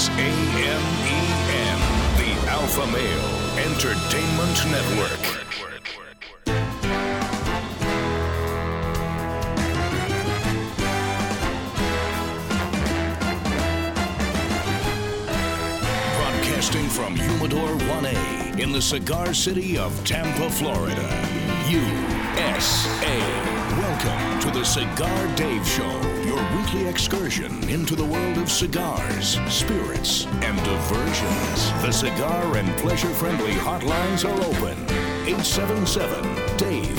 is AMEN, the Alpha Male Entertainment Network. Broadcasting from Humidor 1A in the cigar city of Tampa, Florida. USA. The Cigar Dave Show, your weekly excursion into the world of cigars, spirits, and diversions. The cigar and pleasure friendly hotlines are open. 877 Dave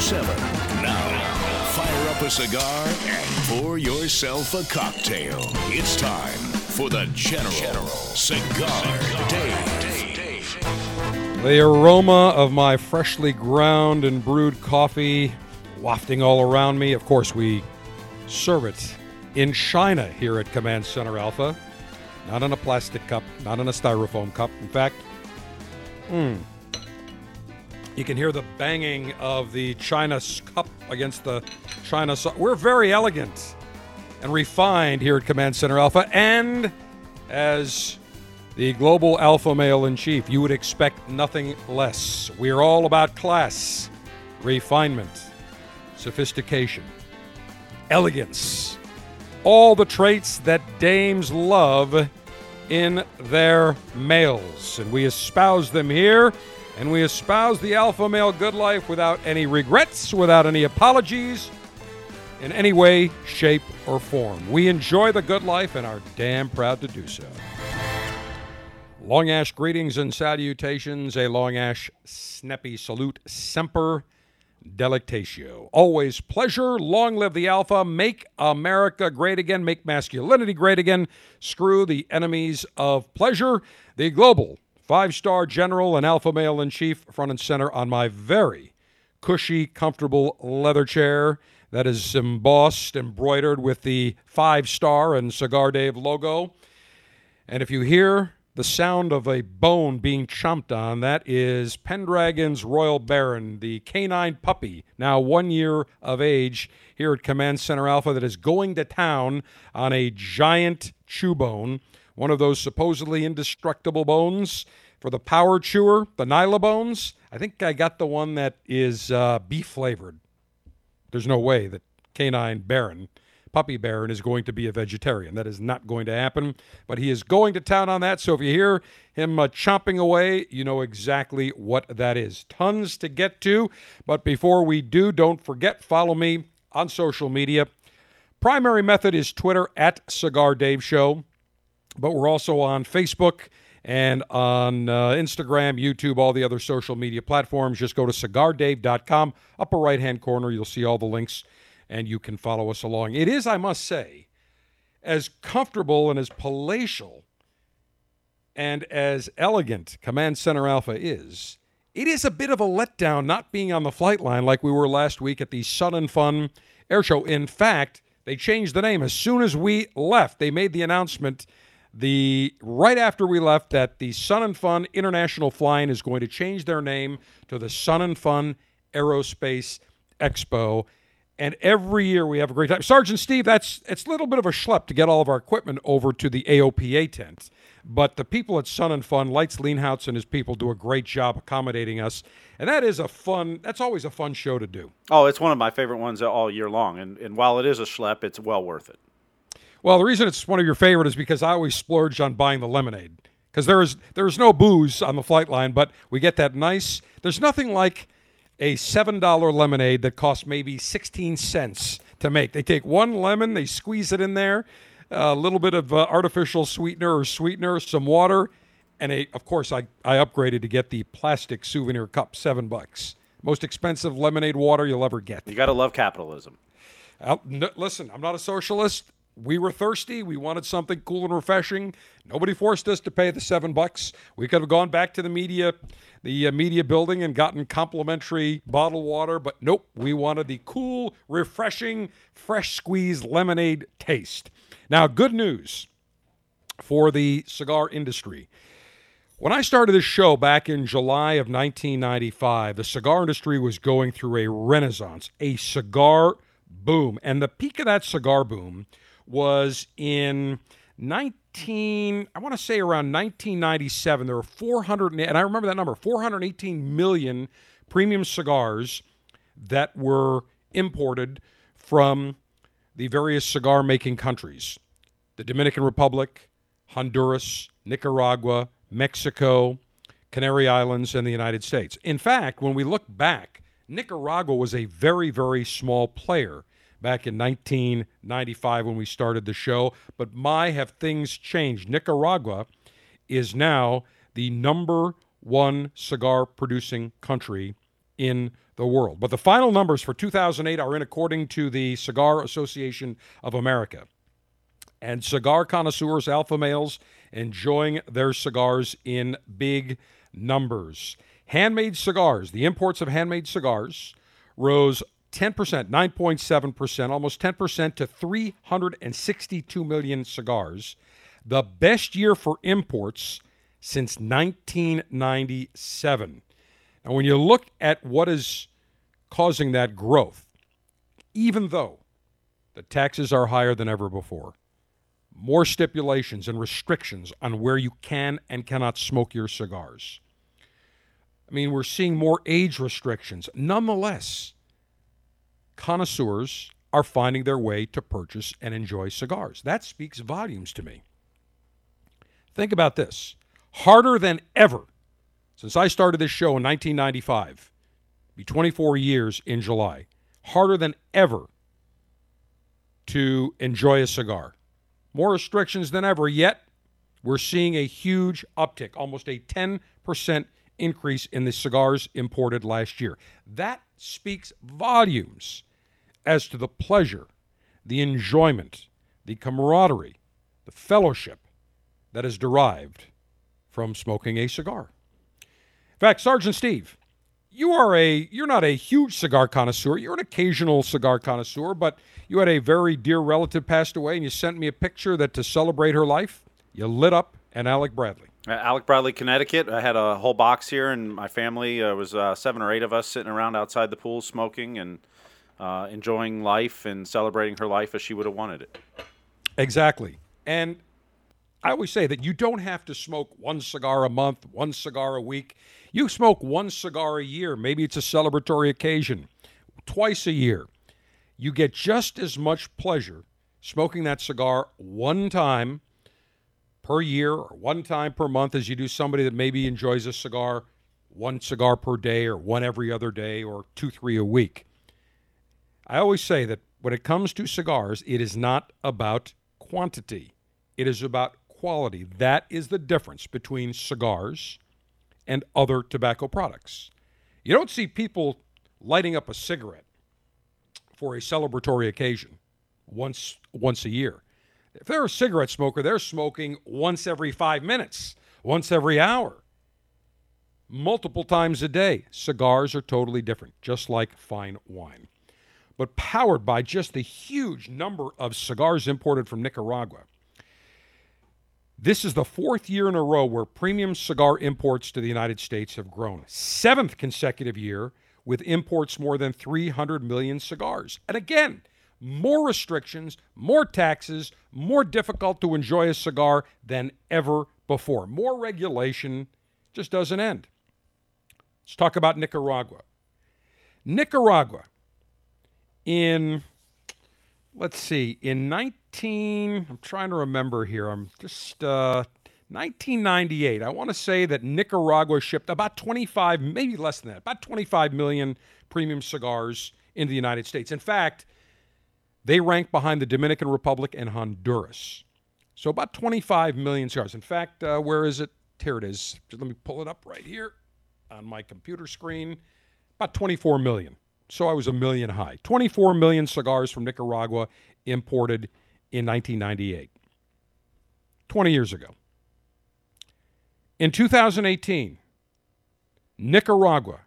007. Now, fire up a cigar and pour yourself a cocktail. It's time for the General, Cigar, Dave. The aroma of my freshly ground and brewed coffee wafting all around me. Of course, we serve it in China here at Command Center Alpha. Not in a plastic cup, not in a styrofoam cup. In fact, mm, you can hear the banging of the China cup against the China. So- We're very elegant and refined here at Command Center Alpha. And as the global alpha male in chief, you would expect nothing less. We're all about class, refinement, sophistication, elegance, all the traits that dames love in their males. And we espouse them here, and we espouse the alpha male good life without any regrets, without any apologies, in any way, shape, or form. We enjoy the good life and are damn proud to do so. Long Ash greetings and salutations. A Long Ash snappy salute. Semper delectatio. Always pleasure. Long live the Alpha. Make America great again. Make masculinity great again. Screw the enemies of pleasure. The global five star general and alpha male in chief, front and center on my very cushy, comfortable leather chair that is embossed, embroidered with the five star and Cigar Dave logo. And if you hear the sound of a bone being chomped on, that is Pendragon's Royal Baron, the canine puppy, now one year of age here at Command Center Alpha, that is going to town on a giant chew bone, one of those supposedly indestructible bones for the power chewer, the Nylabones. I think I got the one that is uh, beef flavored. There's no way that canine Baron, puppy Baron, is going to be a vegetarian. That is not going to happen. But he is going to town on that. So if you hear him uh, chomping away, you know exactly what that is. Tons to get to. But before we do, don't forget, follow me on social media. Primary method is Twitter at Cigar Dave Show. But we're also on Facebook and on uh, Instagram, YouTube, all the other social media platforms. Just go to cigardave.com. Upper right hand corner, you'll see all the links and you can follow us along. It is, I must say, as comfortable and as palatial and as elegant Command Center Alpha is. It is a bit of a letdown not being on the flight line like we were last week at the Sun and Fun Air Show. In fact, they changed the name as soon as we left. They made the announcement the right after we left that the Sun and Fun International Flying is going to change their name to the Sun and Fun Aerospace Expo. And every year we have a great time. Sergeant Steve, that's it's a little bit of a schlep to get all of our equipment over to the AOPA tent. But the people at Sun and Fun, Lites Leenhouts and his people do a great job accommodating us. And that is a fun that's always a fun show to do. Oh, it's one of my favorite ones all year long. And, and while it is a schlep, it's well worth it. Well, the reason it's one of your favorite is because I always splurge on buying the lemonade. Because there is there is no booze on the flight line, but we get that nice. There's nothing like a seven dollar lemonade that costs maybe sixteen cents to make. They take one lemon, they squeeze it in there, a little bit of uh, artificial sweetener or sweetener, some water, and a, of course I I upgraded to get the plastic souvenir cup, seven bucks. Most expensive lemonade water you'll ever get. You got to love capitalism. Uh, n- listen, I'm not a socialist. We were thirsty. We wanted something cool and refreshing. Nobody forced us to pay the seven bucks. We could have gone back to the media, the uh, media building, and gotten complimentary bottled water. But nope, we wanted the cool, refreshing, fresh squeezed lemonade taste. Now, good news for the cigar industry. When I started this show back in July of 1995, the cigar industry was going through a renaissance, a cigar boom. And the peak of that cigar boom was in 19, I want to say around 1997, there were 400, and I remember that number 418 million premium cigars that were imported from the various cigar making countries the Dominican Republic, Honduras, Nicaragua, Mexico, Canary Islands, and the United States. In fact, when we look back, Nicaragua was a very, very small player back in 1995 when we started the show. But my, have things changed. Nicaragua is now the number one cigar producing country in the world. But the final numbers for 2008 are in according to the Cigar Association of America. And cigar connoisseurs, alpha males, enjoying their cigars in big numbers. Handmade cigars, the imports of handmade cigars rose 10%, 9.7%, almost 10% to 362 million cigars. The best year for imports since 1997. Now, when you look at what is causing that growth, even though the taxes are higher than ever before, more stipulations and restrictions on where you can and cannot smoke your cigars. I mean, we're seeing more age restrictions. Nonetheless, connoisseurs are finding their way to purchase and enjoy cigars. That speaks volumes to me. Think about this harder than ever since I started this show in 1995, be 24 years in July, harder than ever to enjoy a cigar. More restrictions than ever, yet we're seeing a huge uptick, almost a 10% increase in the cigars imported last year. That speaks volumes as to the pleasure, the enjoyment, the camaraderie, the fellowship that is derived from smoking a cigar. In fact, Sergeant Steve, you are a you're not a huge cigar connoisseur. You're an occasional cigar connoisseur, but you had a very dear relative passed away, and you sent me a picture that to celebrate her life, you lit up an Alec Bradley. Uh, Alec Bradley, Connecticut. I had a whole box here, and my family uh, was uh, seven or eight of us sitting around outside the pool smoking and uh, enjoying life and celebrating her life as she would have wanted it. Exactly. And I always say that you don't have to smoke one cigar a month, one cigar a week. You smoke one cigar a year. Maybe it's a celebratory occasion, twice a year. You get just as much pleasure smoking that cigar one time per year or one time per month as you do somebody that maybe enjoys a cigar one cigar per day or one every other day or two, three a week. I always say that when it comes to cigars, it is not about quantity, it is about quality. That is the difference between cigars and other tobacco products. You don't see people lighting up a cigarette for a celebratory occasion once once a year. If they're a cigarette smoker, they're smoking once every five minutes, once every hour, multiple times a day. Cigars are totally different, just like fine wine. But powered by just the huge number of cigars imported from Nicaragua. This is the fourth year in a row where premium cigar imports to the United States have grown. Seventh consecutive year with imports more than 300 million cigars. And again, more restrictions, more taxes, more difficult to enjoy a cigar than ever before. More regulation just doesn't end. Let's talk about Nicaragua. Nicaragua, in, let's see, in 19, I'm trying to remember here, I'm just, uh, 1998, I want to say that Nicaragua shipped about 25, maybe less than that, about 25 million premium cigars into the United States. In fact, they rank behind the Dominican Republic and Honduras. So about 25 million cigars. In fact, uh, where is it? Here it is. Just let me pull it up right here on my computer screen. About 24 million. So I was a million high. 24 million cigars from Nicaragua imported in 1998. 20 years ago. In 2018, Nicaragua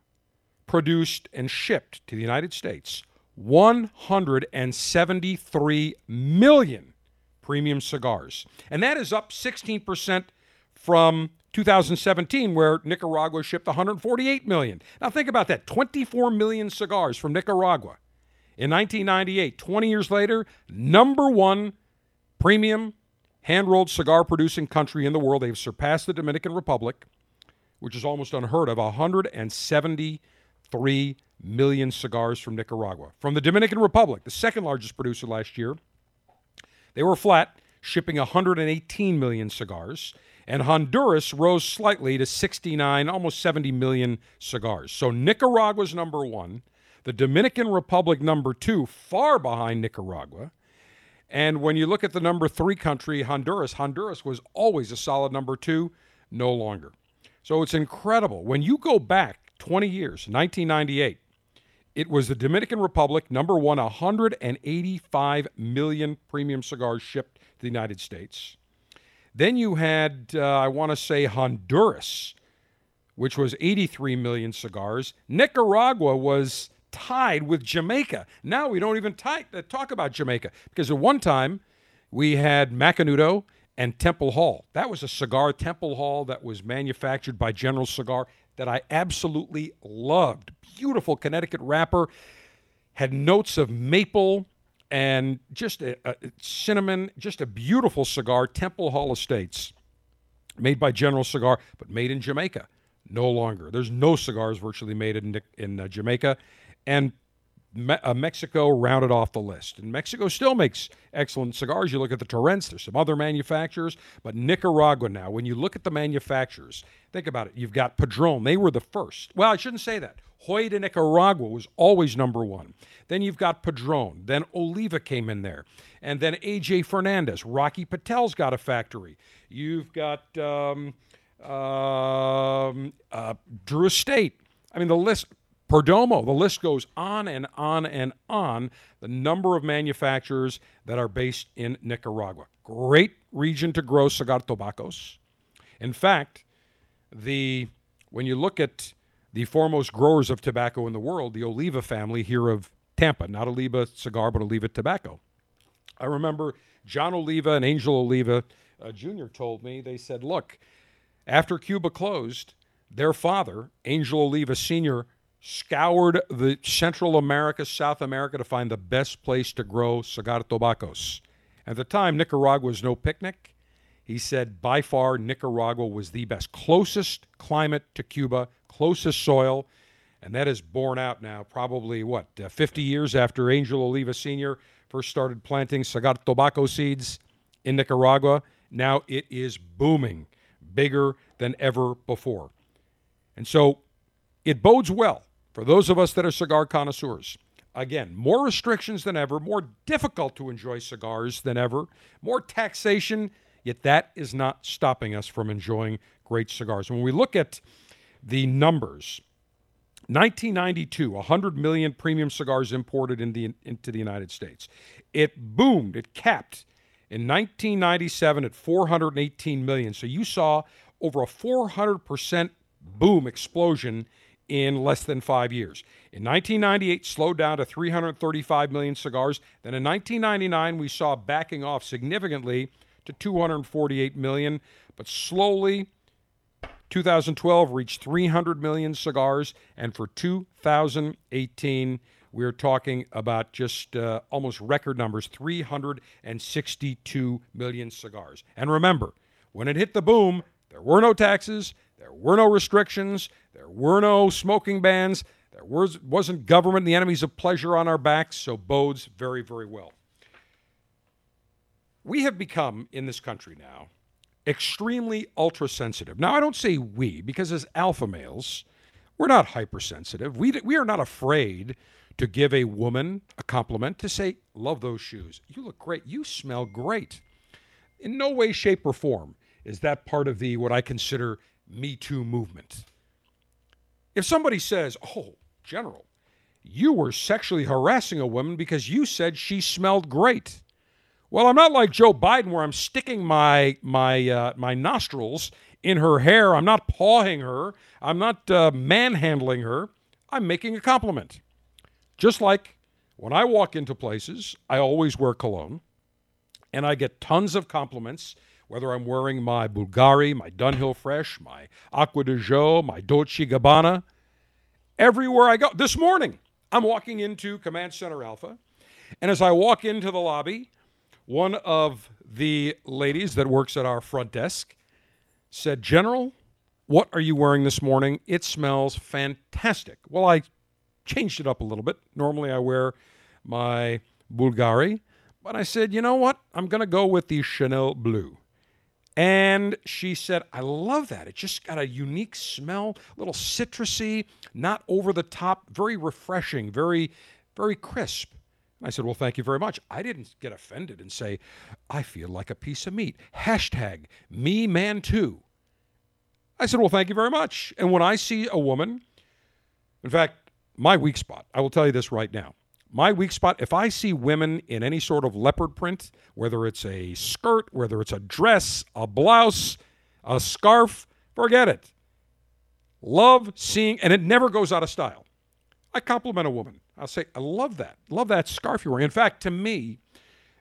produced and shipped to the United States 173 million premium cigars. And that is up 16% from 2017, where Nicaragua shipped 148 million. Now, think about that 24 million cigars from Nicaragua in 1998. 20 years later, number one premium hand rolled cigar producing country in the world. They've surpassed the Dominican Republic, which is almost unheard of 173 million cigars from Nicaragua. From the Dominican Republic, the second largest producer last year, they were flat, shipping 118 million cigars. And Honduras rose slightly to 69, almost 70 million cigars. So Nicaragua's number one, the Dominican Republic number two, far behind Nicaragua. And when you look at the number three country, Honduras, Honduras was always a solid number two, no longer. So it's incredible. When you go back 20 years, 1998, it was the Dominican Republic, number one, 185 million premium cigars shipped to the United States. Then you had, uh, I want to say, Honduras, which was 83 million cigars. Nicaragua was tied with Jamaica. Now we don't even tie, uh, talk about Jamaica because at one time we had Macanudo and Temple Hall. That was a cigar, Temple Hall, that was manufactured by General Cigar that I absolutely loved. Beautiful Connecticut wrapper, had notes of maple and just a, a cinnamon, just a beautiful cigar. Temple Hall Estates, made by General Cigar, but made in Jamaica. No longer. There's no cigars virtually made in, in uh, Jamaica and Me- uh, Mexico rounded off the list. And Mexico still makes excellent cigars. You look at the Turrents, there's some other manufacturers, but Nicaragua now, when you look at the manufacturers, think about it. You've got Padron, they were the first. Well, I shouldn't say that. Joya de Nicaragua was always number one. Then you've got Padron. Then Oliva came in there. And then AJ Fernandez. Rocky Patel's got a factory. You've got um, um, uh, Drew Estate. I mean, the list. Perdomo, the list goes on and on and on. The number of manufacturers that are based in Nicaragua. Great region to grow cigar tobaccos. In fact, the when you look at the foremost growers of tobacco in the world, the Oliva family here of Tampa, not Oliva cigar, but Oliva tobacco. I remember John Oliva and Angel Oliva uh, Jr. told me, they said, look, after Cuba closed, their father, Angel Oliva Sr., scoured the Central America, South America to find the best place to grow cigar tobaccos. At the time, Nicaragua was no picnic. He said by far Nicaragua was the best, closest climate to Cuba, closest soil, and that is borne out now. Probably what uh, 50 years after Angel Oliva Sr. first started planting cigar tobacco seeds in Nicaragua. Now it is booming, bigger than ever before, and so it bodes well for those of us that are cigar connoisseurs, again, more restrictions than ever, more difficult to enjoy cigars than ever, more taxation, yet that is not stopping us from enjoying great cigars. When we look at the numbers, 1992, 100 million premium cigars imported in the, into the United States. It boomed, it capped in 1997 at 418 million. So you saw over a 400% boom explosion in less than five years. In 1998, slowed down to 335 million cigars. Then in 1999, we saw backing off significantly to 248 million, but slowly 2012 reached 300 million cigars, and for 2018, we're talking about just uh, almost record numbers 362 million cigars. And remember, when it hit the boom, there were no taxes, there were no restrictions, there were no smoking bans. There was, wasn't government the enemies of pleasure on our backs, so bodes very, very well. We have become, in this country now, extremely ultra sensitive. Now, I don't say we, because as alpha males, we're not hypersensitive. We, we are not afraid to give a woman a compliment, to say, Love those shoes. You look great. You smell great. In no way, shape, or form is that part of the what I consider Me Too movement. If somebody says, Oh, General, you were sexually harassing a woman because you said she smelled great. Well, I'm not like Joe Biden where I'm sticking my my uh, my nostrils in her hair. I'm not pawing her. I'm not uh, manhandling her. I'm making a compliment. Just like when I walk into places, I always wear cologne, and I get tons of compliments whether I'm wearing my Bulgari, my Dunhill Fresh, my Acqua di Gio, my Dolce Gabbana, everywhere I go. This morning, I'm walking into Command Center Alpha, and as I walk into the lobby, one of the ladies that works at our front desk said, General, what are you wearing this morning? It smells fantastic. Well, I changed it up a little bit. Normally I wear my Bulgari, but I said, you know what? I'm going to go with the Chanel Blue. And she said, I love that. It just got a unique smell, a little citrusy, not over the top, very refreshing, very, very crisp. And I said, Well, thank you very much. I didn't get offended and say, I feel like a piece of meat. Hashtag me man too. I said, Well, thank you very much. And when I see a woman, in fact, my weak spot, I will tell you this right now. My weak spot, if I see women in any sort of leopard print, whether it's a skirt, whether it's a dress, a blouse, a scarf, forget it. Love seeing, and it never goes out of style. I compliment a woman. I'll say, I love that. Love that scarf you're wearing. In fact, to me,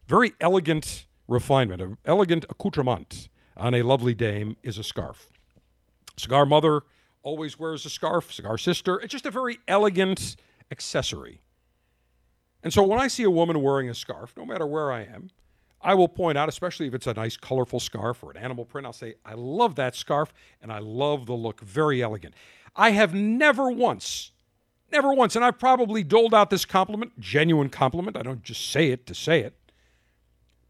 very elegant refinement, an elegant accoutrement on a lovely dame is a scarf. Cigar mother always wears a scarf, cigar sister. It's just a very elegant accessory. And so when I see a woman wearing a scarf, no matter where I am, I will point out, especially if it's a nice colorful scarf or an animal print, I'll say, I love that scarf and I love the look. Very elegant. I have never once, never once, and I've probably doled out this compliment, genuine compliment. I don't just say it to say it,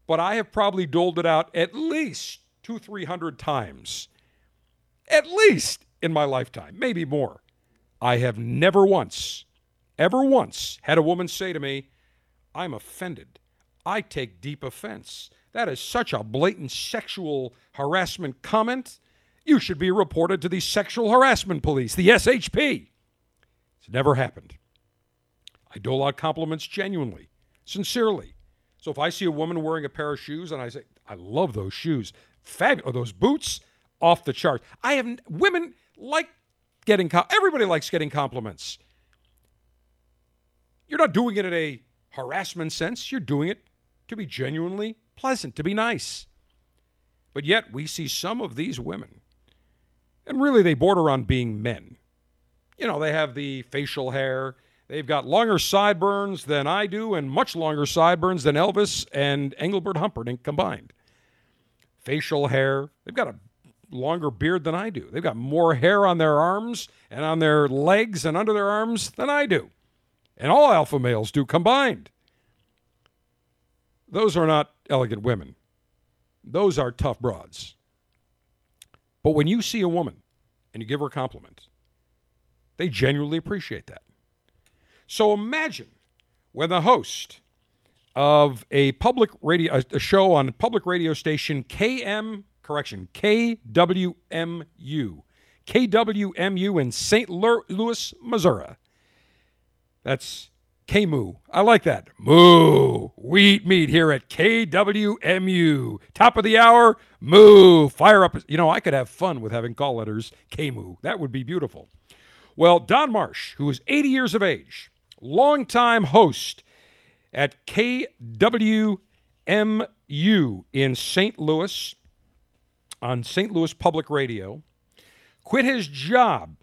but I have probably doled it out at least two, three hundred times, at least in my lifetime, maybe more. I have never once ever once had a woman say to me, I'm offended. I take deep offense. That is such a blatant sexual harassment comment. You should be reported to the Sexual Harassment Police, the SHP. It's never happened. I dole out compliments genuinely, sincerely. So if I see a woman wearing a pair of shoes and I say, I love those shoes, fabulous, those boots, off the chart. I have women like getting, everybody likes getting compliments. You're not doing it in a harassment sense. You're doing it to be genuinely pleasant, to be nice. But yet, we see some of these women, and really they border on being men. You know, they have the facial hair, they've got longer sideburns than I do, and much longer sideburns than Elvis and Engelbert Humperdinck combined. Facial hair, they've got a longer beard than I do. They've got more hair on their arms and on their legs and under their arms than I do and all alpha males do combined. Those are not elegant women. Those are tough broads. But when you see a woman and you give her a compliment, they genuinely appreciate that. So imagine when the host of a public radio a show on public radio station KM correction KWMU KWMU in St. Louis, Missouri that's K-Moo. I like that. Moo. Wheat meat here at KWMU. Top of the hour, moo. Fire up. You know, I could have fun with having call letters K-Moo. That would be beautiful. Well, Don Marsh, who is 80 years of age, longtime host at KWMU in St. Louis on St. Louis Public Radio, quit his job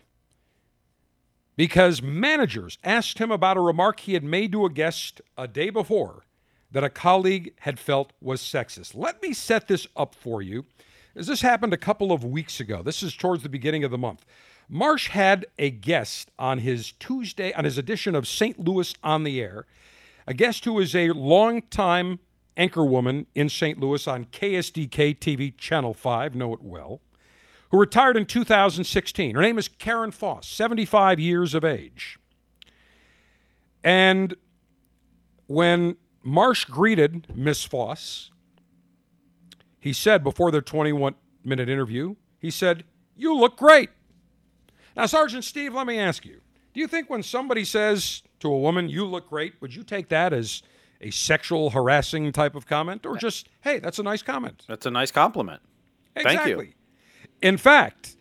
because managers asked him about a remark he had made to a guest a day before that a colleague had felt was sexist. Let me set this up for you. As this happened a couple of weeks ago. This is towards the beginning of the month. Marsh had a guest on his Tuesday, on his edition of St. Louis on the Air, a guest who is a longtime anchorwoman in St. Louis on KSDK TV Channel 5, know it well who retired in 2016. Her name is Karen Foss, 75 years of age. And when Marsh greeted Miss Foss, he said before their 21 minute interview, he said, You look great. Now, Sergeant Steve, let me ask you do you think when somebody says to a woman, You look great, would you take that as a sexual harassing type of comment or just, Hey, that's a nice comment? That's a nice compliment. Exactly. Thank you. In fact,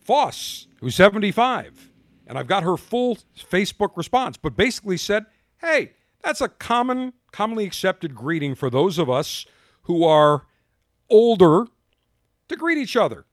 Foss, who's 75, and I've got her full Facebook response, but basically said, hey, that's a common, commonly accepted greeting for those of us who are older to greet each other.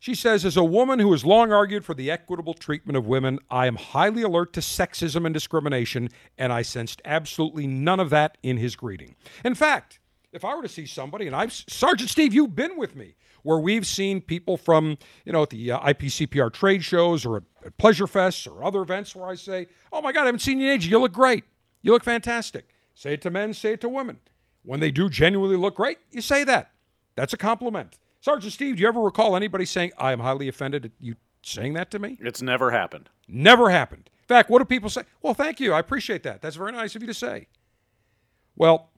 She says, as a woman who has long argued for the equitable treatment of women, I am highly alert to sexism and discrimination, and I sensed absolutely none of that in his greeting. In fact, If I were to see somebody, and I've Sergeant Steve, you've been with me, where we've seen people from you know at the uh, IPCPR trade shows or at, at Pleasure Fests or other events where I say, "Oh my God, I haven't seen you in ages. You look great. You look fantastic." Say it to men, say it to women. When they do genuinely look great, you say that. That's a compliment. Sergeant Steve, do you ever recall anybody saying, I am highly offended at you saying that to me? It's never happened. Never happened. In fact, what do people say? Well, thank you. I appreciate that. That's very nice of you to say. Well,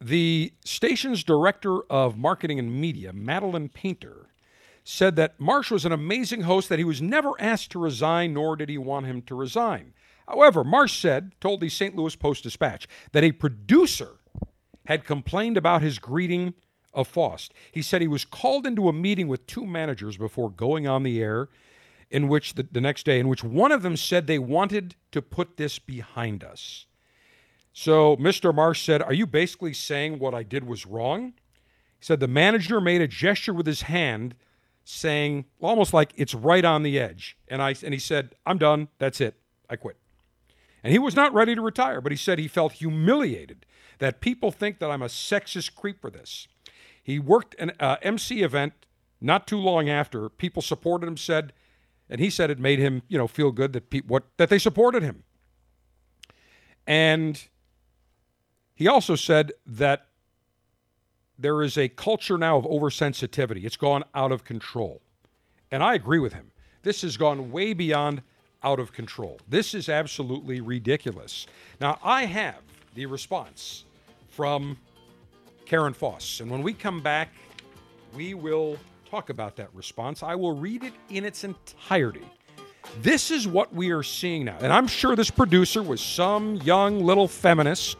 the station's director of marketing and media, Madeline Painter, said that Marsh was an amazing host, that he was never asked to resign, nor did he want him to resign. However, Marsh said, told the St. Louis Post Dispatch, that a producer had complained about his greeting of Foss. He said he was called into a meeting with two managers before going on the air, in which the, the next day, in which one of them said they wanted to put this behind us. So Mr. Marsh said, Are you basically saying what I did was wrong? He said the manager made a gesture with his hand saying almost like it's right on the edge. And I and he said, I'm done. That's it. I quit. And he was not ready to retire, but he said he felt humiliated that people think that I'm a sexist creep for this. He worked an uh, MC event not too long after. People supported him, said, and he said it made him, you know, feel good that pe- what that they supported him. And he also said that there is a culture now of oversensitivity. It's gone out of control. And I agree with him. This has gone way beyond out of control. This is absolutely ridiculous. Now, I have the response from Karen Foss. And when we come back, we will talk about that response. I will read it in its entirety. This is what we are seeing now. And I'm sure this producer was some young little feminist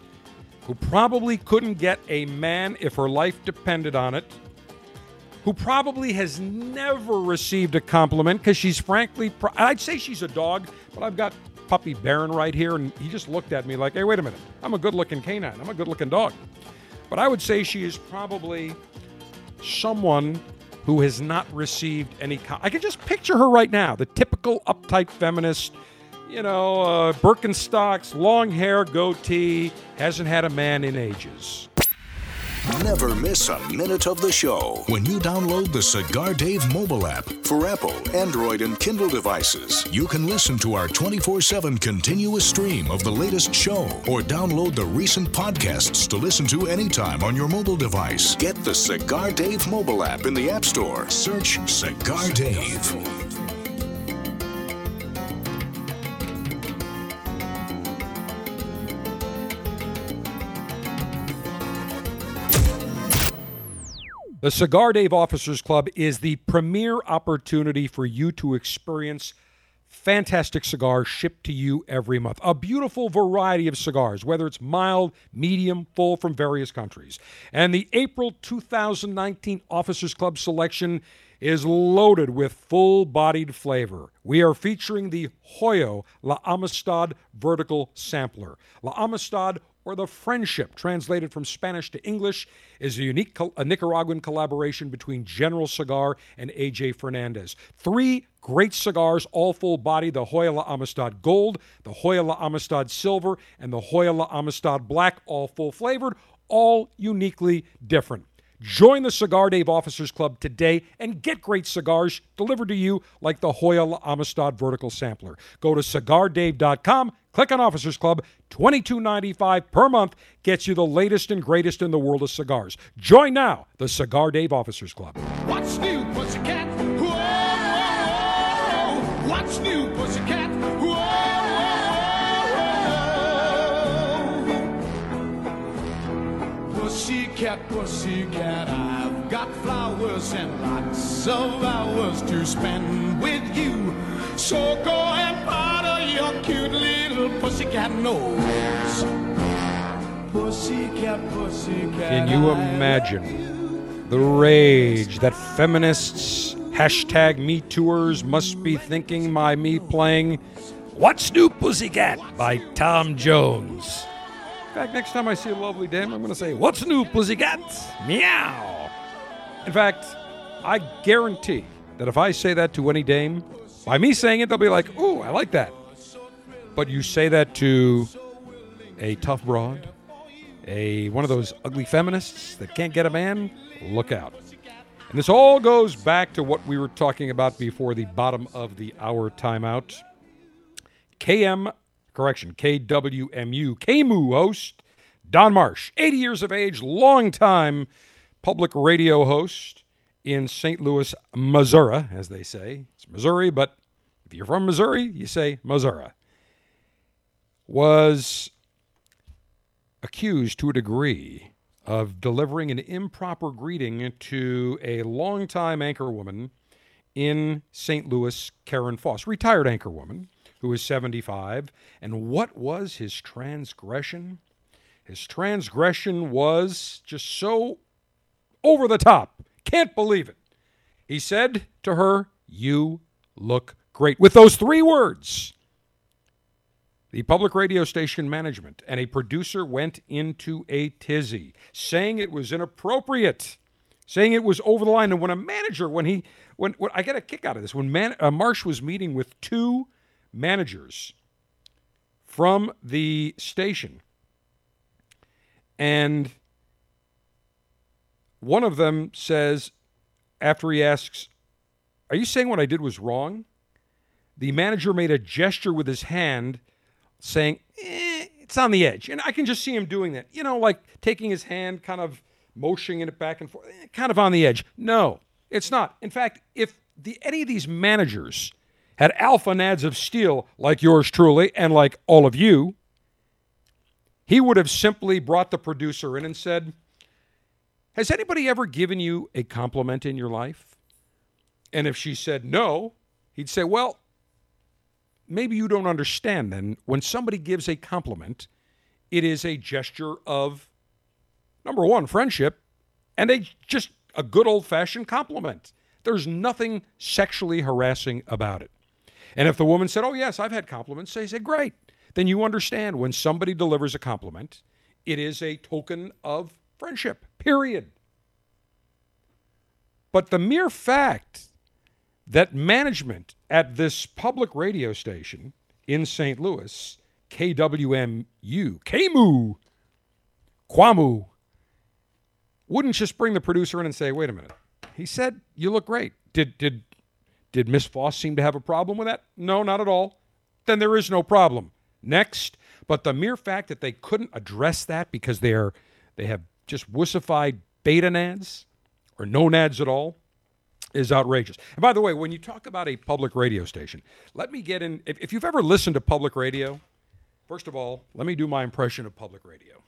who probably couldn't get a man if her life depended on it, who probably has never received a compliment because she's frankly, I'd say she's a dog, but I've got puppy Baron right here, and he just looked at me like, hey, wait a minute, I'm a good looking canine, I'm a good looking dog. But I would say she is probably someone who has not received any. I can just picture her right now, the typical uptight feminist, you know, uh, Birkenstocks, long hair, goatee, hasn't had a man in ages. Never miss a minute of the show when you download the Cigar Dave mobile app for Apple, Android, and Kindle devices. You can listen to our 24 7 continuous stream of the latest show or download the recent podcasts to listen to anytime on your mobile device. Get the Cigar Dave mobile app in the App Store. Search Cigar Dave. The Cigar Dave Officers Club is the premier opportunity for you to experience fantastic cigars shipped to you every month. A beautiful variety of cigars, whether it's mild, medium, full from various countries. And the April 2019 Officers Club selection is loaded with full bodied flavor. We are featuring the Hoyo La Amistad Vertical Sampler. La Amistad or the Friendship, translated from Spanish to English, is a unique a Nicaraguan collaboration between General Cigar and AJ Fernandez. Three great cigars, all full body the Hoyo Amistad Gold, the Hoyo Amistad Silver, and the Hoyo Amistad Black, all full flavored, all uniquely different. Join the Cigar Dave Officers Club today and get great cigars delivered to you like the Hoyo Amistad Vertical Sampler. Go to cigardave.com, click on Officers Club, $22.95 per month gets you the latest and greatest in the world of cigars. Join now, the Cigar Dave Officers Club. What's new, pussycat? Whoa, whoa, whoa. What's new, pussycat? Whoa, whoa, whoa. Pussycat, pussycat, I've got flowers and lots of hours to spend with you. So go and powder your cute pussycat nose. Pussycat, pussycat. Can you imagine the rage that feminists, hashtag Me Tours, must be thinking by me playing What's New Pussycat by Tom Jones? In fact, next time I see a lovely dame, I'm going to say, What's new, pussycat? Meow. In fact, I guarantee that if I say that to any dame, by me saying it, they'll be like, Ooh, I like that. But you say that to a tough broad, a one of those ugly feminists that can't get a man, look out. And this all goes back to what we were talking about before the bottom of the hour timeout. KM, correction, KWMU, KMU host Don Marsh, 80 years of age, long-time public radio host in St. Louis, Missouri, as they say. It's Missouri, but if you're from Missouri, you say Missouri. Was accused to a degree of delivering an improper greeting to a longtime anchorwoman in St. Louis, Karen Foss, retired anchorwoman who is 75. And what was his transgression? His transgression was just so over the top. Can't believe it. He said to her, You look great. With those three words, the public radio station management and a producer went into a tizzy, saying it was inappropriate, saying it was over the line. And when a manager, when he, when, when I get a kick out of this, when Man, uh, Marsh was meeting with two managers from the station, and one of them says, after he asks, Are you saying what I did was wrong? The manager made a gesture with his hand saying, eh, It's on the edge. And I can just see him doing that. You know, like taking his hand, kind of motioning it back and forth, eh, kind of on the edge. No, it's not. In fact, if the, any of these managers had alpha nads of steel like yours truly and like all of you, he would have simply brought the producer in and said, Has anybody ever given you a compliment in your life? And if she said no, he'd say, Well, maybe you don't understand then. When somebody gives a compliment, it is a gesture of, number one, friendship, and a just a good old fashioned compliment. There's nothing sexually harassing about it. And if the woman said, Oh, yes, I've had compliments, they say, Great. Then you understand when somebody delivers a compliment, it is a token of friendship, period. But the mere fact that management at this public radio station in St. Louis, KWMU, KMU, Kwamu, wouldn't just bring the producer in and say, wait a minute. He said, you look great. Did, did, did Miss Foss seem to have a problem with that? No, not at all. Then there is no problem. Next. But the mere fact that they couldn't address that because they're, they have just wussified beta nads or no nads at all, is outrageous. And by the way, when you talk about a public radio station, let me get in. If, if, you've ever listened to public radio, first of all, let me do my impression of public radio.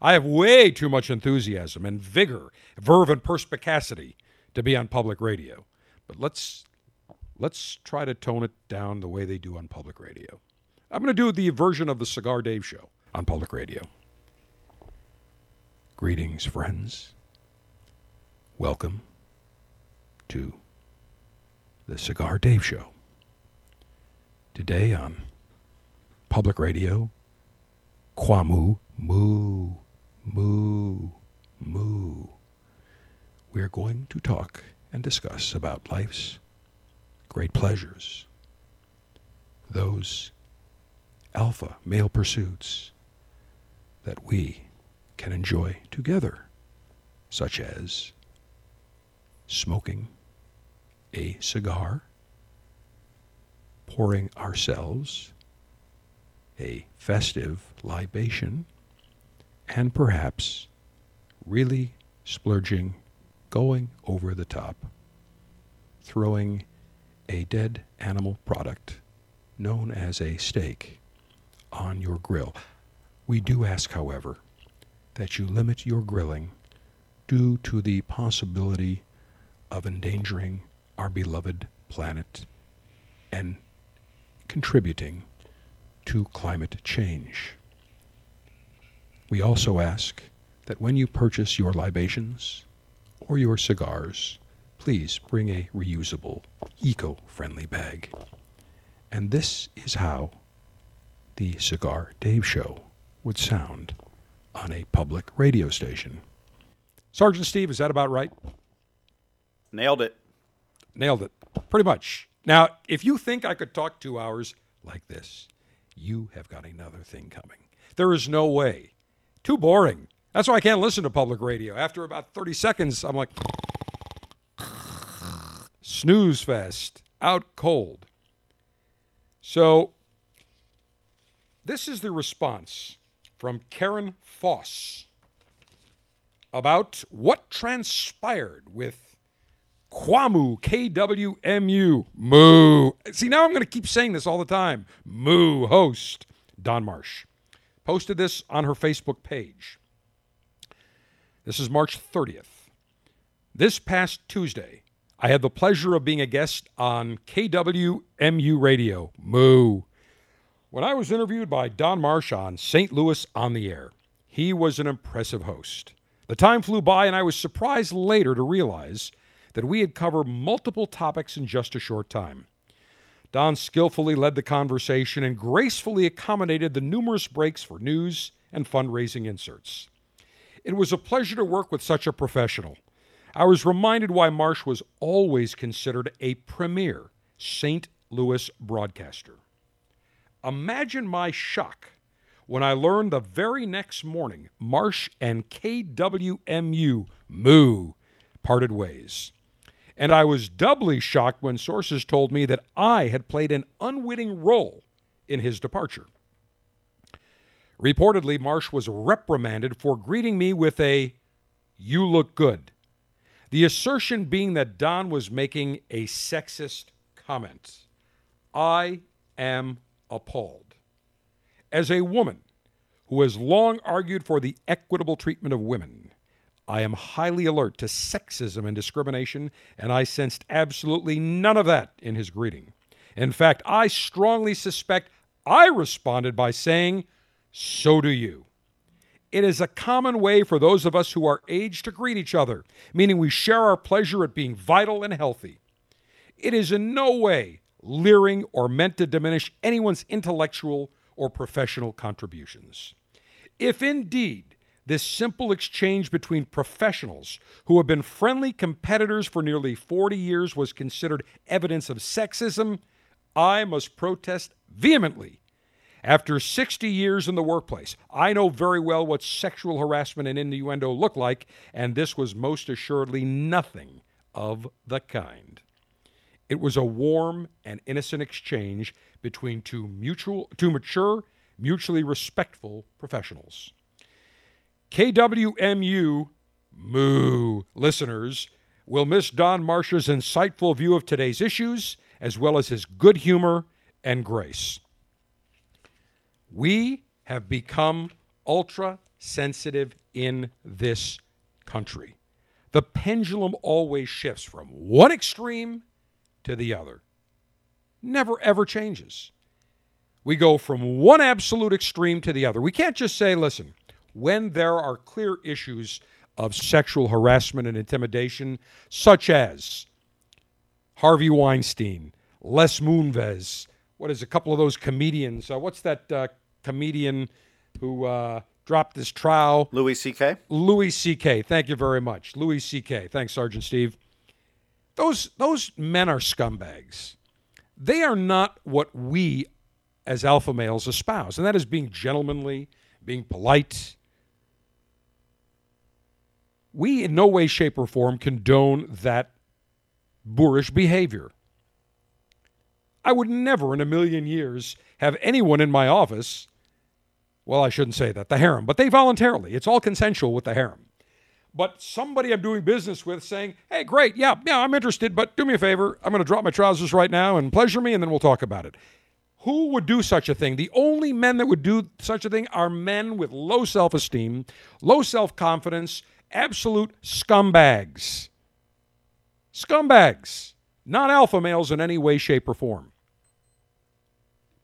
I have way too much enthusiasm and vigor, verve, and perspicacity to be on public radio. But let's let's try to tone it down the way they do on public radio. I'm going to do the version of the Cigar Dave show on public radio. Greetings, friends. Welcome to the Cigar Dave Show. Today on public radio, Kwamu, moo, moo, moo. We're going to talk and discuss about life's great pleasures, those alpha male pursuits that we can enjoy together, such as smoking a cigar, pouring ourselves a festive libation, and perhaps really splurging, going over the top, throwing a dead animal product known as a steak on your grill. We do ask, however, that you limit your grilling due to the possibility of endangering our beloved planet and contributing to climate change. We also ask that when you purchase your libations or your cigars, please bring a reusable, eco friendly bag. And this is how the Cigar Dave Show would sound on a public radio station. Sergeant Steve, is that about right? Nailed it. Nailed it. Pretty much. Now, if you think I could talk two hours like this, you have got another thing coming. There is no way. Too boring. That's why I can't listen to public radio. After about 30 seconds, I'm like, snooze fest, out cold. So, this is the response from Karen Foss about what transpired with Kwamu KWMU Moo. See, now I'm going to keep saying this all the time. Moo host Don Marsh posted this on her Facebook page. This is March 30th. This past Tuesday, I had the pleasure of being a guest on KWMU Radio. Moo. When I was interviewed by Don Marsh on St. Louis on the Air, he was an impressive host. The time flew by, and I was surprised later to realize that we had covered multiple topics in just a short time. Don skillfully led the conversation and gracefully accommodated the numerous breaks for news and fundraising inserts. It was a pleasure to work with such a professional. I was reminded why Marsh was always considered a premier St. Louis broadcaster. Imagine my shock when I learned the very next morning Marsh and KWMU Moo parted ways. And I was doubly shocked when sources told me that I had played an unwitting role in his departure. Reportedly, Marsh was reprimanded for greeting me with a, You look good. The assertion being that Don was making a sexist comment. I am appalled. As a woman who has long argued for the equitable treatment of women, I am highly alert to sexism and discrimination, and I sensed absolutely none of that in his greeting. In fact, I strongly suspect I responded by saying, So do you. It is a common way for those of us who are aged to greet each other, meaning we share our pleasure at being vital and healthy. It is in no way leering or meant to diminish anyone's intellectual or professional contributions. If indeed this simple exchange between professionals who have been friendly competitors for nearly 40 years was considered evidence of sexism, I must protest vehemently. After 60 years in the workplace, I know very well what sexual harassment and innuendo look like, and this was most assuredly nothing of the kind. It was a warm and innocent exchange between two mutual two mature, mutually respectful professionals. KWMU Moo listeners will miss Don Marsh's insightful view of today's issues, as well as his good humor and grace. We have become ultra sensitive in this country. The pendulum always shifts from one extreme to the other, never ever changes. We go from one absolute extreme to the other. We can't just say, listen, when there are clear issues of sexual harassment and intimidation, such as Harvey Weinstein, Les Moonves, what is a couple of those comedians? Uh, what's that uh, comedian who uh, dropped his trowel? Louis C.K. Louis C.K. Thank you very much, Louis C.K. Thanks, Sergeant Steve. Those those men are scumbags. They are not what we as alpha males espouse, and that is being gentlemanly, being polite. We, in no way, shape, or form, condone that boorish behavior. I would never in a million years have anyone in my office, well, I shouldn't say that, the harem, but they voluntarily, it's all consensual with the harem. But somebody I'm doing business with saying, hey, great, yeah, yeah, I'm interested, but do me a favor. I'm going to drop my trousers right now and pleasure me, and then we'll talk about it. Who would do such a thing? The only men that would do such a thing are men with low self esteem, low self confidence, absolute scumbags. Scumbags, not alpha males in any way, shape, or form.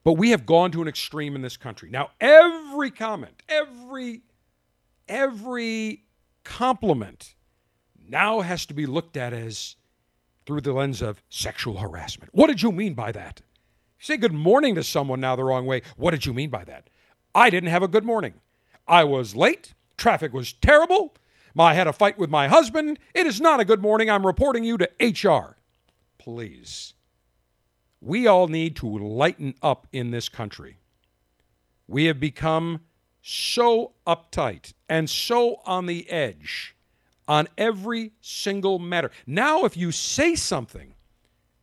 But we have gone to an extreme in this country. Now, every comment, every every compliment now has to be looked at as through the lens of sexual harassment. What did you mean by that? Say good morning to someone now the wrong way. What did you mean by that? I didn't have a good morning. I was late. Traffic was terrible. I had a fight with my husband. It is not a good morning. I'm reporting you to HR. Please. We all need to lighten up in this country. We have become so uptight and so on the edge on every single matter. Now, if you say something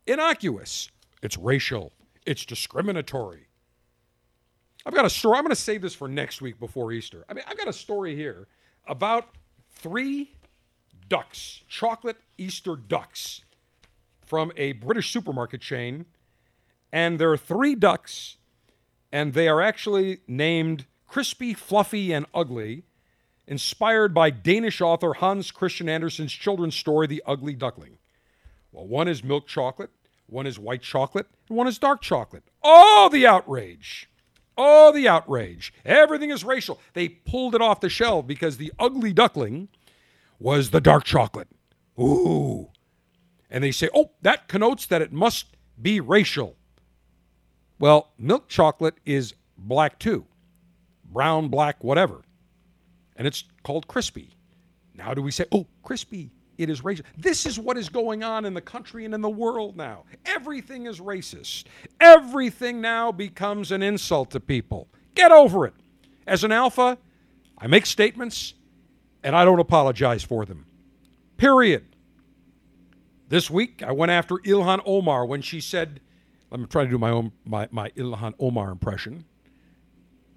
innocuous, it's racial, it's discriminatory. I've got a story. I'm going to save this for next week before Easter. I mean, I've got a story here about three ducks, chocolate Easter ducks from a British supermarket chain. And there are three ducks, and they are actually named Crispy, Fluffy, and Ugly, inspired by Danish author Hans Christian Andersen's children's story, The Ugly Duckling. Well, one is milk chocolate, one is white chocolate, and one is dark chocolate. Oh, the outrage! Oh, the outrage. Everything is racial. They pulled it off the shelf because the ugly duckling was the dark chocolate. Ooh. And they say, oh, that connotes that it must be racial. Well, milk chocolate is black too brown, black, whatever. And it's called crispy. Now do we say, oh, crispy, it is racist? This is what is going on in the country and in the world now. Everything is racist. Everything now becomes an insult to people. Get over it. As an alpha, I make statements and I don't apologize for them. Period. This week, I went after Ilhan Omar when she said, I'm trying to do my own my, my Ilhan Omar impression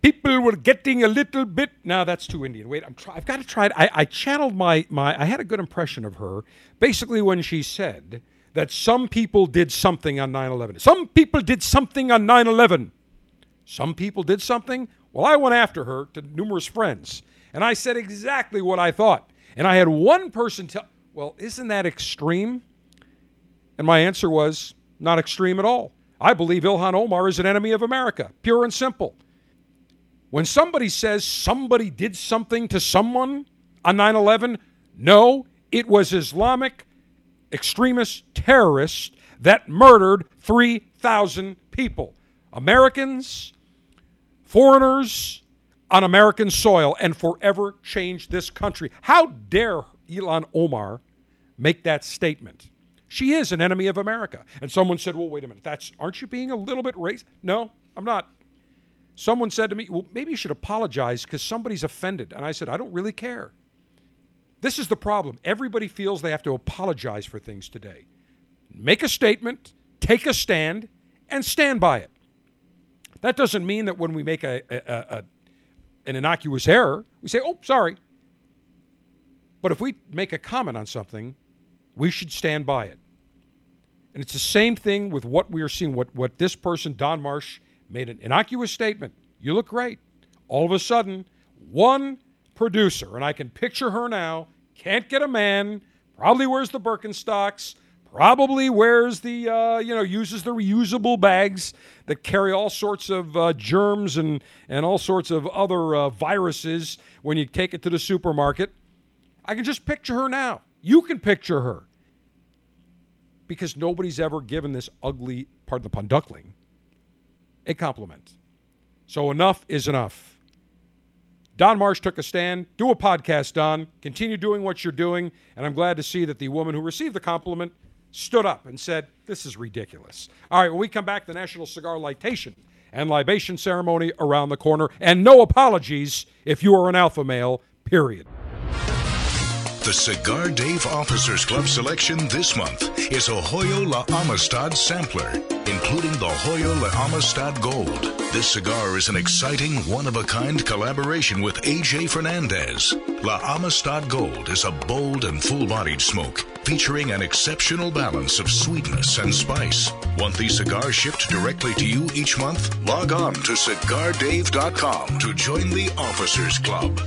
people were getting a little bit. Now that's too Indian. Wait, I'm try, I've got to try it. I, I channeled my my. I had a good impression of her. Basically, when she said that some people did something on 9/11. Some people did something on 9/11. Some people did something. Well, I went after her to numerous friends, and I said exactly what I thought. And I had one person tell, "Well, isn't that extreme?" And my answer was, "Not extreme at all." I believe Ilhan Omar is an enemy of America, pure and simple. When somebody says somebody did something to someone on 9 11, no, it was Islamic extremist terrorists that murdered 3,000 people. Americans, foreigners on American soil, and forever changed this country. How dare Ilhan Omar make that statement? She is an enemy of America. And someone said, well, wait a minute, that's aren't you being a little bit racist? No, I'm not. Someone said to me, Well, maybe you should apologize because somebody's offended. And I said, I don't really care. This is the problem. Everybody feels they have to apologize for things today. Make a statement, take a stand, and stand by it. That doesn't mean that when we make a, a, a, an innocuous error, we say, oh, sorry. But if we make a comment on something, we should stand by it. And it's the same thing with what we are seeing, what, what this person, Don Marsh, made an innocuous statement. You look great. All of a sudden, one producer, and I can picture her now, can't get a man, probably wears the Birkenstocks, probably wears the, uh, you know, uses the reusable bags that carry all sorts of uh, germs and, and all sorts of other uh, viruses when you take it to the supermarket. I can just picture her now. You can picture her. Because nobody's ever given this ugly, pardon the pun, duckling a compliment. So enough is enough. Don Marsh took a stand. Do a podcast, Don. Continue doing what you're doing. And I'm glad to see that the woman who received the compliment stood up and said, This is ridiculous. All right, when we come back, the National Cigar Lightation and Libation Ceremony around the corner. And no apologies if you are an alpha male, period. The Cigar Dave Officers Club selection this month is a Hoyo La Amistad sampler, including the Hoyo La Amistad Gold. This cigar is an exciting, one-of-a-kind collaboration with AJ Fernandez. La Amistad Gold is a bold and full-bodied smoke featuring an exceptional balance of sweetness and spice. Want these cigars shipped directly to you each month? Log on to cigardave.com to join the Officers Club.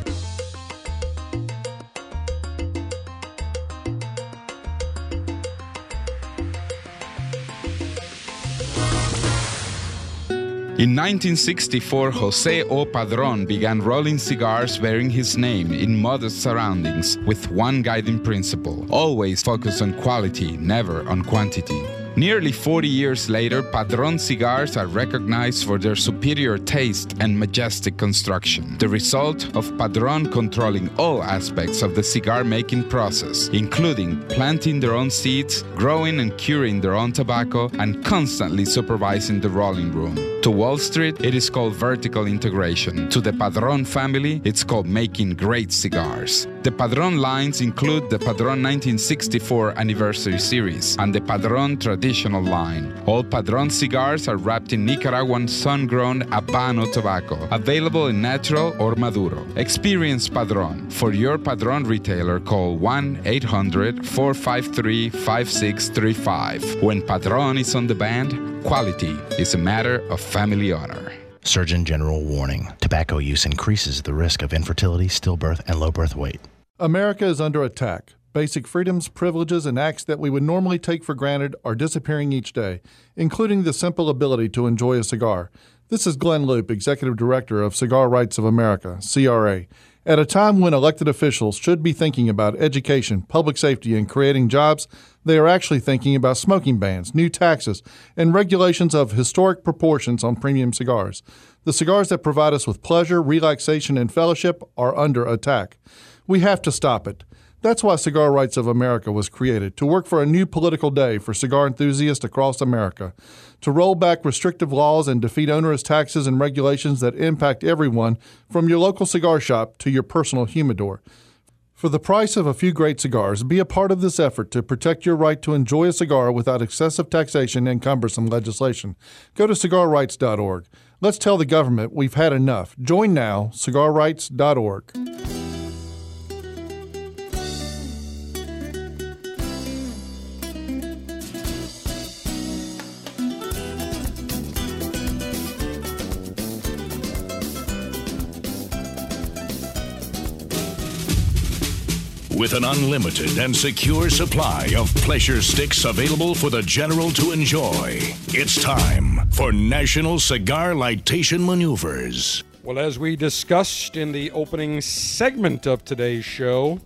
In 1964, Jose O. Padron began rolling cigars bearing his name in modest surroundings with one guiding principle always focus on quality, never on quantity. Nearly 40 years later, Padron cigars are recognized for their superior taste and majestic construction. The result of Padron controlling all aspects of the cigar making process, including planting their own seeds, growing and curing their own tobacco, and constantly supervising the rolling room. To Wall Street, it is called vertical integration. To the Padron family, it's called making great cigars. The Padron lines include the Padron 1964 Anniversary Series and the Padron Traditional line. All Padron cigars are wrapped in Nicaraguan sun grown Habano tobacco, available in natural or Maduro. Experience Padron. For your Padron retailer, call 1 800 453 5635. When Padron is on the band, quality is a matter of family honor. Surgeon General warning tobacco use increases the risk of infertility, stillbirth, and low birth weight. America is under attack. Basic freedoms, privileges, and acts that we would normally take for granted are disappearing each day, including the simple ability to enjoy a cigar. This is Glynn Loope, Executive Director of Cigar Rights of America, CRA. At a time when elected officials should be thinking about education, public safety, and creating jobs, they are actually thinking about smoking bans, new taxes, and regulations of historic proportions on premium cigars. The cigars that provide us with pleasure, relaxation, and fellowship are under attack. We have to stop it. That's why Cigar Rights of America was created to work for a new political day for cigar enthusiasts across America, to roll back restrictive laws and defeat onerous taxes and regulations that impact everyone from your local cigar shop to your personal humidor. For the price of a few great cigars, be a part of this effort to protect your right to enjoy a cigar without excessive taxation and cumbersome legislation. Go to cigarrights.org. Let's tell the government we've had enough. Join now, cigarrights.org. With an unlimited and secure supply of pleasure sticks available for the general to enjoy, it's time for National Cigar Lightation Maneuvers. Well, as we discussed in the opening segment of today's show,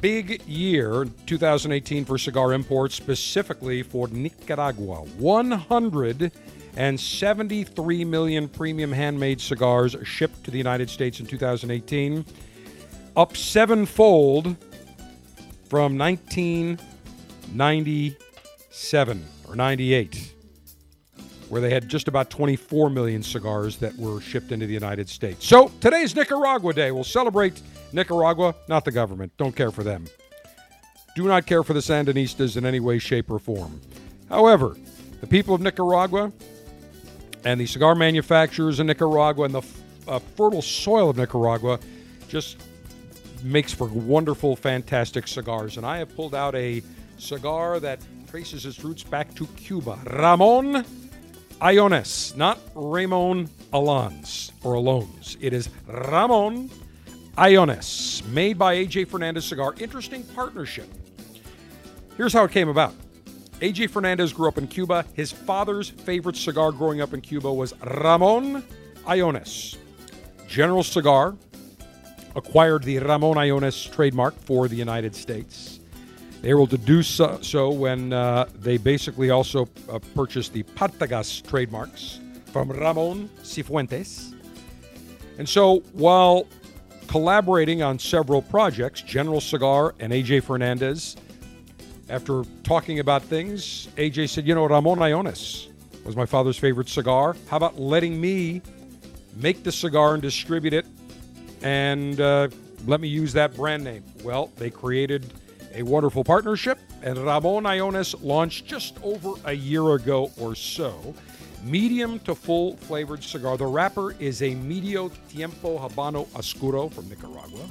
big year 2018 for cigar imports, specifically for Nicaragua. 173 million premium handmade cigars shipped to the United States in 2018 up sevenfold from 1997 or 98, where they had just about 24 million cigars that were shipped into the United States. So today's Nicaragua Day. We'll celebrate Nicaragua, not the government. Don't care for them. Do not care for the Sandinistas in any way, shape, or form. However, the people of Nicaragua and the cigar manufacturers in Nicaragua and the uh, fertile soil of Nicaragua just makes for wonderful, fantastic cigars. And I have pulled out a cigar that traces its roots back to Cuba. Ramon Allones, not Ramon Alons or Alones. It is Ramon Allones, made by AJ Fernandez Cigar. Interesting partnership. Here's how it came about. AJ Fernandez grew up in Cuba. His father's favorite cigar growing up in Cuba was Ramon Allones. General Cigar, acquired the Ramon Allones trademark for the United States. They were able to do so, so when uh, they basically also uh, purchased the Partagas trademarks from Ramon Cifuentes. And so while collaborating on several projects, General Cigar and AJ Fernandez, after talking about things, AJ said, You know, Ramon Allones was my father's favorite cigar. How about letting me make the cigar and distribute it and uh, let me use that brand name. Well, they created a wonderful partnership, and Ramon Allones launched just over a year ago or so. Medium to full flavored cigar. The wrapper is a Medio Tiempo Habano Oscuro from Nicaragua.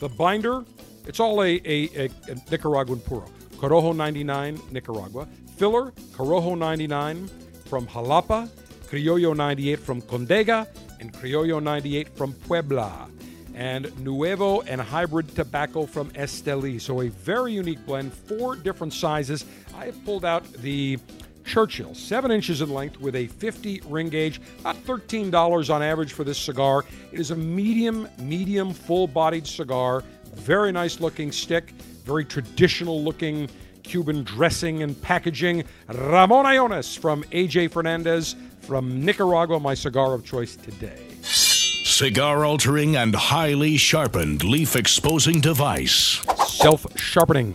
The binder, it's all a, a, a, a Nicaraguan puro. Corojo 99, Nicaragua. Filler, Corojo 99 from Jalapa. Criollo 98 from Condega. And Criollo 98 from Puebla and Nuevo and hybrid tobacco from Esteli. So a very unique blend, four different sizes. I have pulled out the Churchill, seven inches in length with a 50 ring gauge, about $13 on average for this cigar. It is a medium, medium, full bodied cigar. Very nice looking stick, very traditional looking Cuban dressing and packaging. Ramon Allones from AJ Fernandez from Nicaragua, my cigar of choice today. Cigar altering and highly sharpened leaf exposing device. Self sharpening,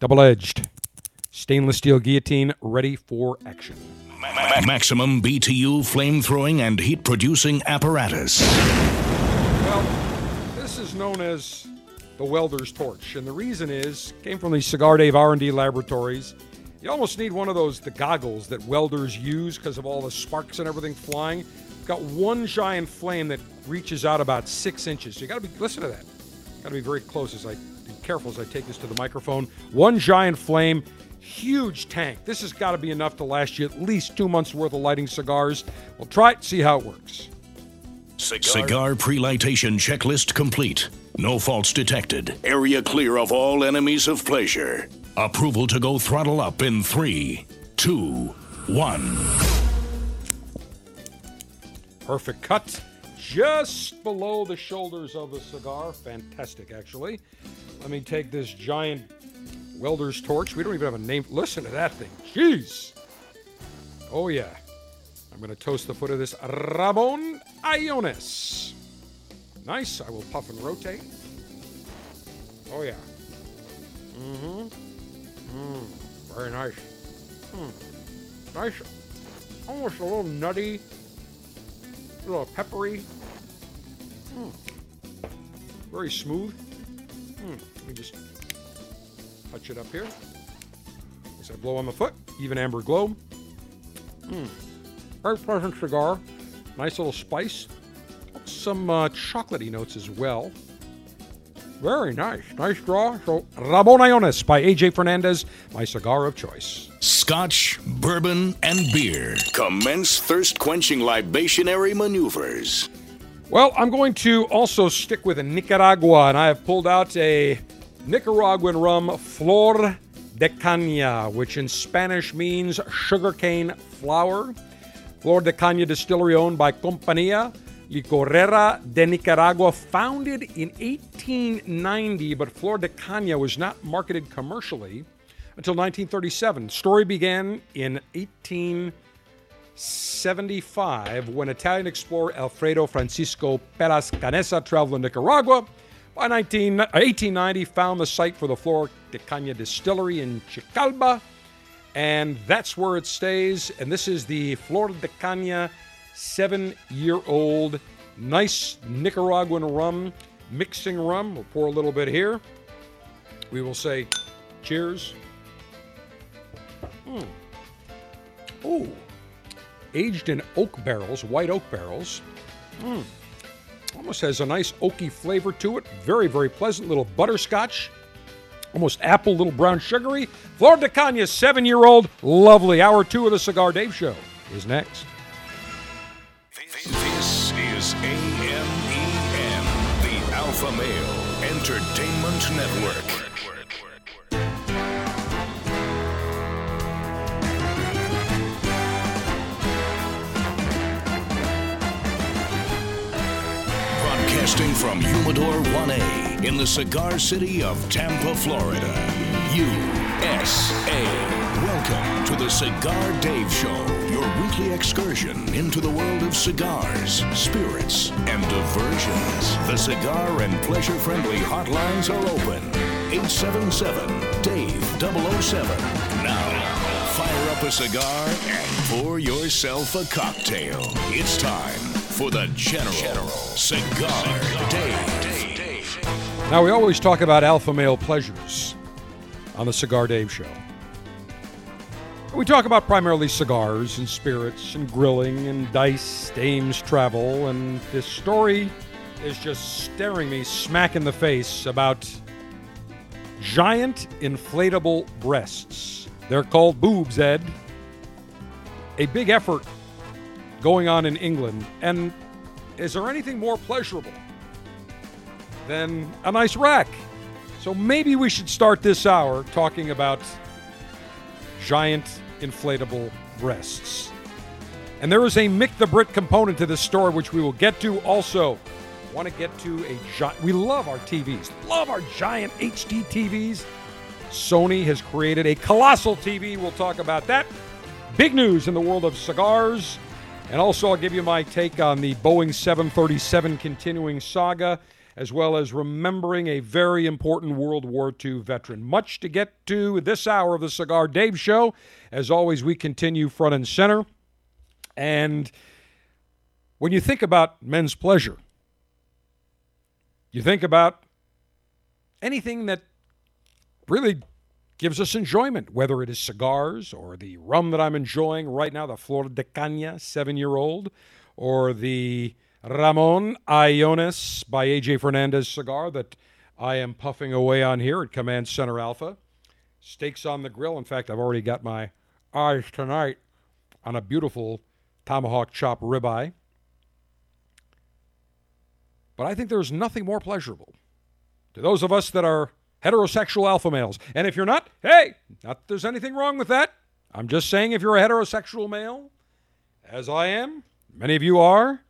double edged, stainless steel guillotine ready for action. Maximum BTU flame throwing and heat producing apparatus. Well, this is known as the welder's torch, and the reason is came from the Cigar Dave R&D laboratories. You almost need one of those the goggles that welders use because of all the sparks and everything flying. It's got one giant flame that reaches out about six inches. So you got to be listen to that. Got to be very close as I be careful as I take this to the microphone. One giant flame, huge tank. This has got to be enough to last you at least two months worth of lighting cigars. We'll try it, see how it works. Cigar pre-lightation checklist complete. No faults detected. Area clear of all enemies of pleasure. Approval to go throttle up in three, two, one. Perfect cut just below the shoulders of the cigar. Fantastic, actually. Let me take this giant welder's torch. We don't even have a name. Listen to that thing. Jeez. Oh, yeah. I'm going to toast the foot of this Ramon Allones. Nice. I will puff and rotate. Oh, yeah. Mm-hmm. Mm, very nice. Mm. Nice. Almost a little nutty a little peppery. Mm. Very smooth. Mm. Let me just touch it up here. As I blow on the foot, even amber glow. Mm. Very pleasant cigar. Nice little spice. Some uh, chocolatey notes as well. Very nice. Nice draw. So, Ramon Allones by AJ Fernandez, my cigar of choice. Scotch, bourbon, and beer. Commence thirst quenching libationary maneuvers. Well, I'm going to also stick with a Nicaragua, and I have pulled out a Nicaraguan rum, Flor de Caña, which in Spanish means sugarcane flower. Flor de Caña distillery owned by Compañía Licorera de Nicaragua, founded in 1890, but Flor de Caña was not marketed commercially until 1937. Story began in 1875 when Italian explorer Alfredo Francisco Pellas Canessa traveled to Nicaragua. By 19, uh, 1890, found the site for the Flor de Caña distillery in Chicalba, and that's where it stays. And this is the Flor de Caña seven-year-old nice Nicaraguan rum, mixing rum. We'll pour a little bit here. We will say cheers. Mm. Oh, aged in oak barrels, white oak barrels. Mm. Almost has a nice oaky flavor to it. Very, very pleasant little butterscotch. Almost apple, little brown sugary. Flor de Caña, seven year old. Lovely. Hour two of the Cigar Dave Show is next. Is AMEN, the Alpha Male Entertainment Network. Broadcasting from Humidor 1A in the cigar city of Tampa, Florida. USA. Welcome to the Cigar Dave Show, your weekly excursion into the world of cigars, spirits, and diversions. The cigar and pleasure friendly hotlines are open. 877 Dave 007. Now, fire up a cigar and pour yourself a cocktail. It's time for the General, Cigar, Dave. Now, we always talk about alpha male pleasures on the Cigar Dave Show. We talk about primarily cigars and spirits and grilling and dice, dames, travel, and this story is just staring me smack in the face about giant inflatable breasts. They're called boobs, Ed. A big effort going on in England. And is there anything more pleasurable than a nice rack? So maybe we should start this hour talking about giant inflatable breasts. And there is a Mick the Brit component to this story, which we will get to. Also, want to get to a giant. We love our TVs, love our giant HD TVs. Sony has created a colossal TV. We'll talk about that. Big news in the world of cigars And also, I'll give you my take on the Boeing 737 continuing saga, as well as remembering a very important World War II veteran. Much to get to this hour of the Cigar Dave Show. As always, we continue front and center. And when you think about men's pleasure, you think about anything that really gives us enjoyment, whether it is cigars or the rum that I'm enjoying right now, the Flor de Caña, seven year old, or the Ramon Allones by AJ Fernandez cigar that I am puffing away on here at Command Center Alpha. Steaks on the grill. In fact, I've already got my eyes tonight on a beautiful tomahawk chop ribeye. But I think there's nothing more pleasurable to those of us that are heterosexual alpha males. And if you're not, hey, not that there's anything wrong with that. I'm just saying if you're a heterosexual male, as I am, many of you are,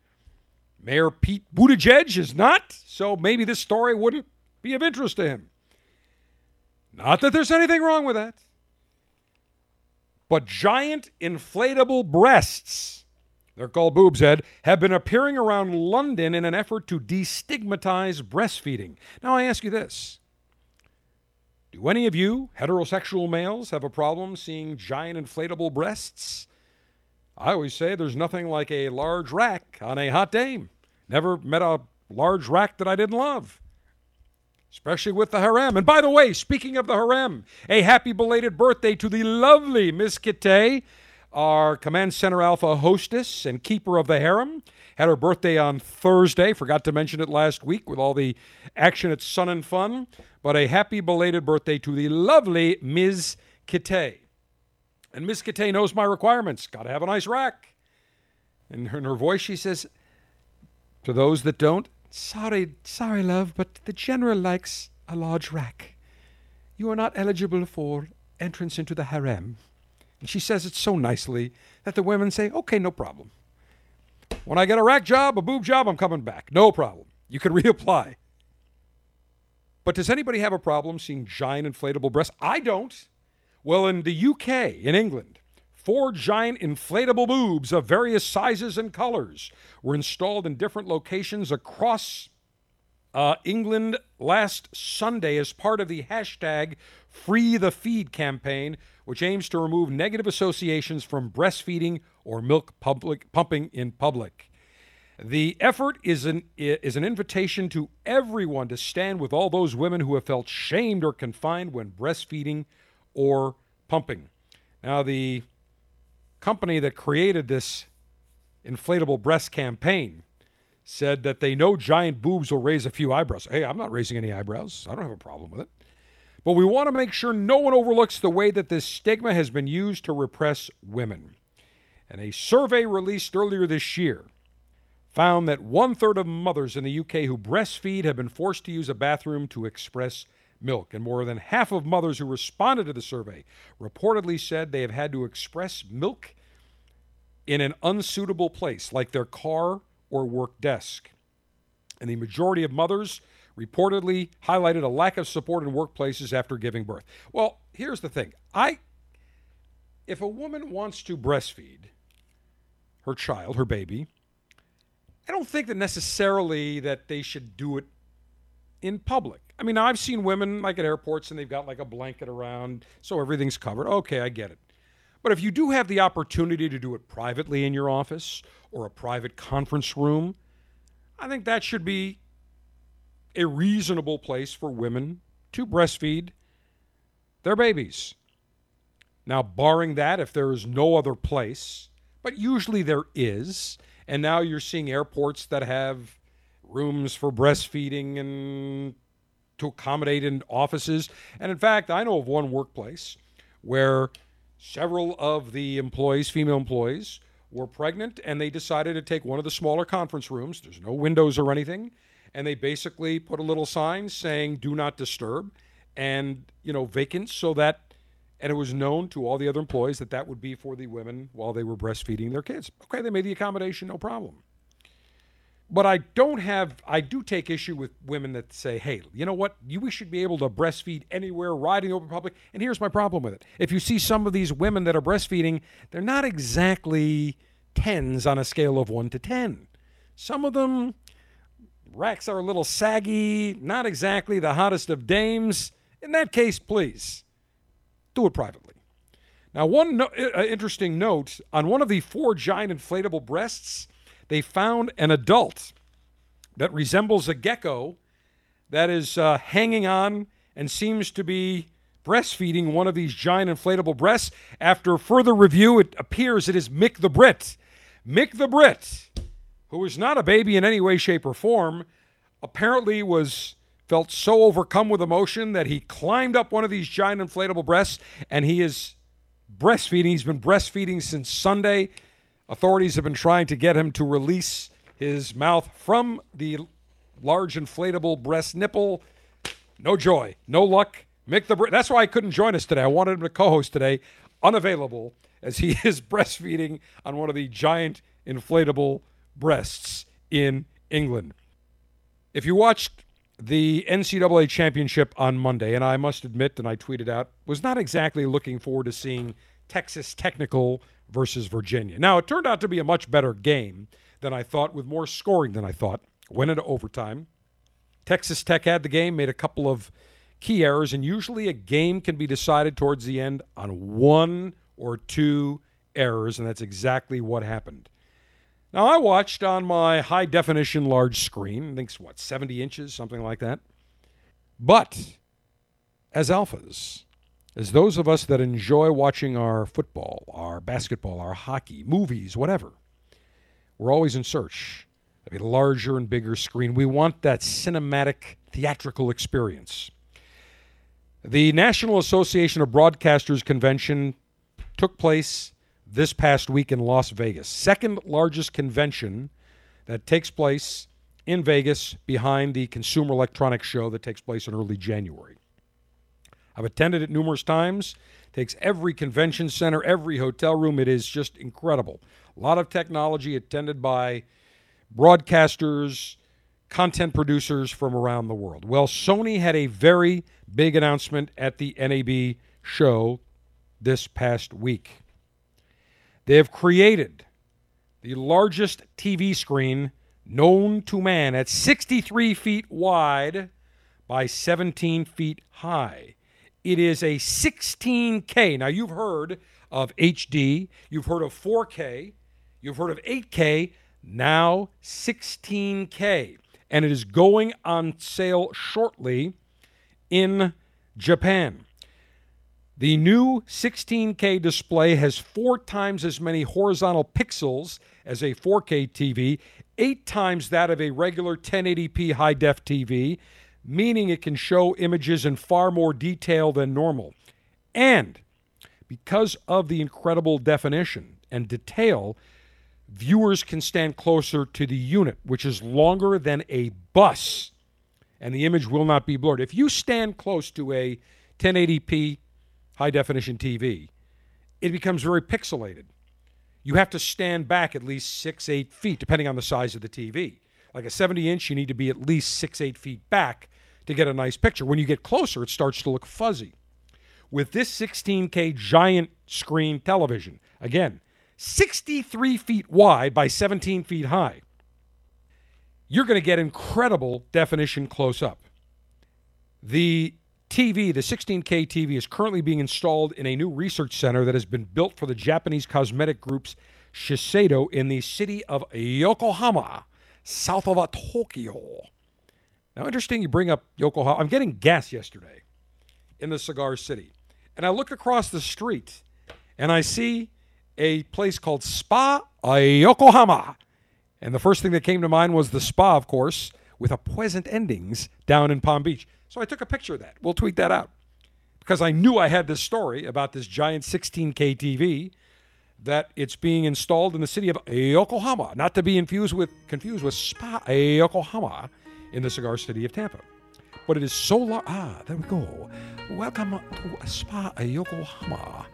Mayor Pete Buttigieg is not, so maybe this story wouldn't be of interest to him. Not that there's anything wrong with that. But giant inflatable breasts, they're called boobs head, have been appearing around London in an effort to destigmatize breastfeeding. Now I ask you this. Do any of you heterosexual males have a problem seeing giant inflatable breasts? I always say there's nothing like a large rack on a hot dame. Never met a large rack that I didn't love, especially with the harem. And by the way, speaking of the harem, a happy belated birthday to the lovely Miss Kitte, our Command Center Alpha hostess and keeper of the harem. Had her birthday on Thursday. Forgot to mention it last week with all the action at Sun and Fun. But a happy belated birthday to the lovely Ms. Kitte. And Ms. Kitte knows my requirements. Got to have a nice rack. And in her voice, she says, to those that don't, sorry, sorry, love, but the general likes a large rack. You are not eligible for entrance into the harem. And she says it so nicely that the women say, okay, no problem. When I get a rack job, a boob job, I'm coming back. No problem. You can reapply. But does anybody have a problem seeing giant inflatable breasts? I don't. Well, in the UK, in England, four giant inflatable boobs of various sizes and colors were installed in different locations across uh, England last Sunday as part of the hashtag Free the Feed campaign, which aims to remove negative associations from breastfeeding or milk public, pumping in public. The effort is an, is an invitation to everyone to stand with all those women who have felt shamed or confined when breastfeeding or pumping. Now, the company that created this inflatable breast campaign said that they know giant boobs will raise a few eyebrows. Hey, I'm not raising any eyebrows. I don't have a problem with it. But we want to make sure no one overlooks the way that this stigma has been used to repress women. And a survey released earlier this year found that one third of mothers in the UK who breastfeed have been forced to use a bathroom to express milk. And more than half of mothers who responded to the survey reportedly said they have had to express milk in an unsuitable place, like their car or work desk. And the majority of mothers reportedly highlighted a lack of support in workplaces after giving birth. Well, here's the thing. I if a woman wants to breastfeed her child, her baby, I don't think that necessarily that they should do it in public. I mean, I've seen women like at airports and they've got like a blanket around so everything's covered. Okay, I get it. But if you do have the opportunity to do it privately in your office or a private conference room, I think that should be a reasonable place for women to breastfeed their babies. Now, barring that, if there is no other place, but usually there is, and now you're seeing airports that have rooms for breastfeeding and to accommodate in offices. And in fact, I know of one workplace where several of the employees, female employees, were pregnant and they decided to take one of the smaller conference rooms. There's no windows or anything. And they basically put a little sign saying, do not disturb, and, you know, vacant so that, and it was known to all the other employees that that would be for the women while they were breastfeeding their kids. Okay, they made the accommodation, no problem. But I don't have, I do take issue with women that say, hey, you know what? You, we should be able to breastfeed anywhere, riding open public. And here's my problem with it. If you see some of these women that are breastfeeding, they're not exactly tens on a scale of 1 to 10. Some of them, racks are a little saggy, not exactly the hottest of dames. In that case, please do it privately. Now, one no- uh, interesting note on one of the four giant inflatable breasts, they found an adult that resembles a gecko that is uh, hanging on and seems to be breastfeeding one of these giant inflatable breasts. After further review, it appears it is Mick the Brit. Mick the Brit, who is not a baby in any way, shape, or form, apparently was felt so overcome with emotion that he climbed up one of these giant inflatable breasts and he is breastfeeding. He's been breastfeeding since Sunday. Authorities have been trying to get him to release his mouth from the large inflatable breast nipple. No joy, no luck. Mick the. That's why I couldn't join us today. I wanted him to co-host today, unavailable as he is breastfeeding on one of the giant inflatable breasts in England. If you watched the NCAA championship on Monday, and I must admit, and I tweeted out, was not exactly looking forward to seeing Texas Technical versus Virginia. Now, it turned out to be a much better game than I thought, with more scoring than I thought. Went into overtime. Texas Tech had the game, made a couple of key errors, and usually a game can be decided towards the end on one or two errors, and that's exactly what happened. Now, I watched on my high definition large screen, I think it's what, 70 inches, something like that. But as alphas, as those of us that enjoy watching our football, our basketball, our hockey, movies, whatever, we're always in search of a larger and bigger screen. We want that cinematic, theatrical experience. The National Association of Broadcasters convention took place this past week in Las Vegas. Second largest convention that takes place in Vegas behind the Consumer Electronics Show that takes place in early January. I've attended it numerous times. Takes every convention center, every hotel room. It is just incredible. A lot of technology attended by broadcasters, content producers from around the world. Well, Sony had a very big announcement at the NAB show this past week. They have created the largest TV screen known to man at 63 feet wide by 17 feet high. It is a 16K. Now, you've heard of HD, you've heard of 4K, you've heard of 8K, now 16K. And it is going on sale shortly in Japan. The new 16K display has four times as many horizontal pixels as a 4K TV, eight times that of a regular 1080p high def TV, meaning it can show images in far more detail than normal. And because of the incredible definition and detail, viewers can stand closer to the unit, which is longer than a bus, and the image will not be blurred. If you stand close to a 1080p high definition TV, it becomes very pixelated. You have to stand back at least six, eight feet, depending on the size of the TV. Like a 70 inch, you need to be at least six, eight feet back to get a nice picture. When you get closer, it starts to look fuzzy. With this 16K giant screen television, again, 63 feet wide by 17 feet high, you're going to get incredible definition close up. The TV, the 16K TV, is currently being installed in a new research center that has been built for the Japanese cosmetic group's Shiseido in the city of Yokohama, south of Tokyo. Now, interesting you bring up Yokohama. I'm getting gas yesterday in the cigar city. And I look across the street and I see a place called Spa Yokohama. And the first thing that came to mind was the spa, of course, with a pleasant endings down in Palm Beach. So I took a picture of that. We'll tweet that out because I knew I had this story about this giant 16K TV that it's being installed in the city of Yokohama, not to be infused with confused with Spa Yokohama in the cigar city of Tampa. But it is so large. Ah, there we go. Welcome to Spa Yokohama.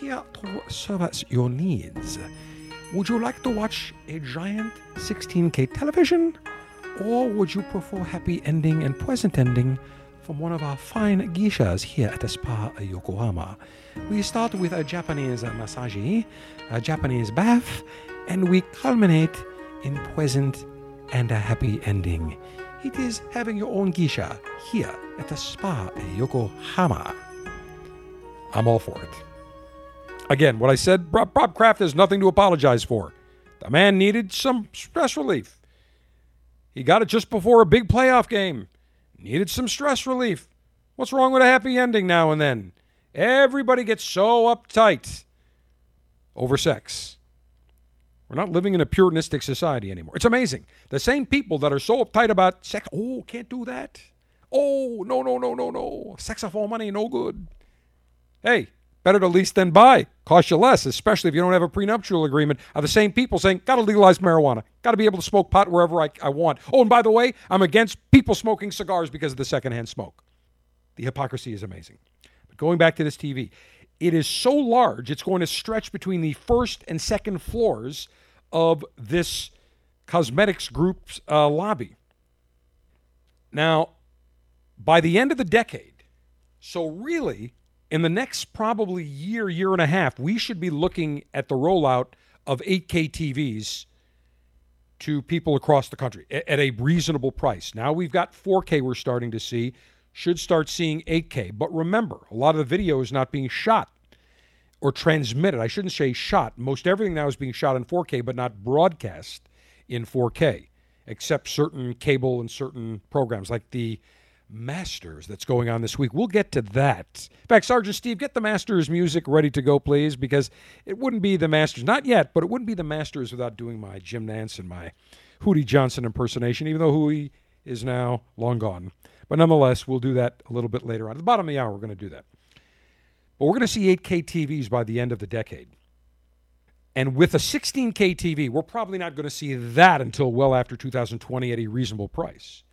Here to service your needs. Would you like to watch a giant 16K television? Or would you prefer happy ending and pleasant ending from one of our fine geishas here at the Spa Yokohama? We start with a Japanese massage, a Japanese bath, and we culminate in pleasant and a happy ending. It is having your own geisha here at the spa in Yokohama. I'm all for it. Again, what I said, Bob, Bob Kraft has nothing to apologize for. The man needed some stress relief. He got it just before a big playoff game. Needed some stress relief. What's wrong with a happy ending now and then? Everybody gets so uptight over sex. We're not living in a puritanistic society anymore. It's amazing. The same people that are so uptight about sex, oh, can't do that. Oh, no, no, no, no, no. Sex for money, no good. Hey, better to lease than buy. Cost you less, especially if you don't have a prenuptial agreement. Are the same people saying, got to legalize marijuana, got to be able to smoke pot wherever I, I want. Oh, and by the way, I'm against people smoking cigars because of the secondhand smoke. The hypocrisy is amazing. But going back to this TV, it is so large, it's going to stretch between the first and second floors of this cosmetics group's uh, lobby. Now, by the end of the decade, so really, in the next probably year, year and a half, we should be looking at the rollout of 8K TVs to people across the country at a reasonable price. Now we've got 4K we're starting to see, should start seeing 8K. But remember, a lot of the video is not being shot or transmitted. I shouldn't say shot. Most everything now is being shot in 4K, but not broadcast in 4K, except certain cable and certain programs like the Masters that's going on this week. We'll get to that. In fact, Sergeant Steve, get the Masters music ready to go, please, because it wouldn't be the Masters, not yet, but it wouldn't be the Masters without doing my Jim Nantz and my Hootie Johnson impersonation, even though Hootie is now long gone. But nonetheless, we'll do that a little bit later on. At the bottom of the hour, we're going to do that. But we're going to see 8K TVs by the end of the decade. And with a 16K TV, we're probably not going to see that until well after 2020 at a reasonable price.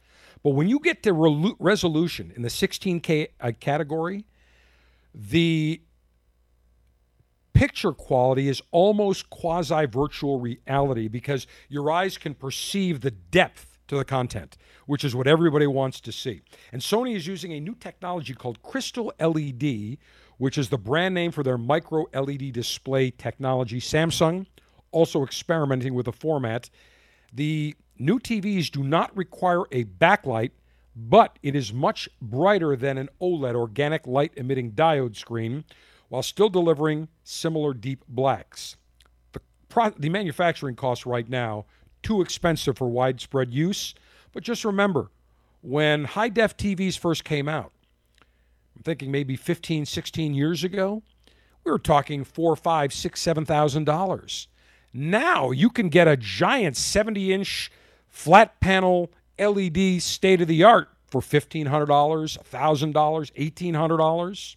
But when you get to re- resolution in the 16K uh, category, the picture quality is almost quasi virtual reality because your eyes can perceive the depth to the content, which is what everybody wants to see. And Sony is using a new technology called Crystal LED, which is the brand name for their micro LED display technology. Samsung also experimenting with the format. The new TVs do not require a backlight, but it is much brighter than an OLED organic light emitting diode screen while still delivering similar deep blacks. The, pro- the manufacturing costs right now too expensive for widespread use, but just remember when high def TVs first came out, I'm thinking maybe 15, 16 years ago, we were talking four, five, six, seven thousand dollars. Now you can get a giant 70 inch flat panel LED state of the art for $1,500, $1,000, $1,800.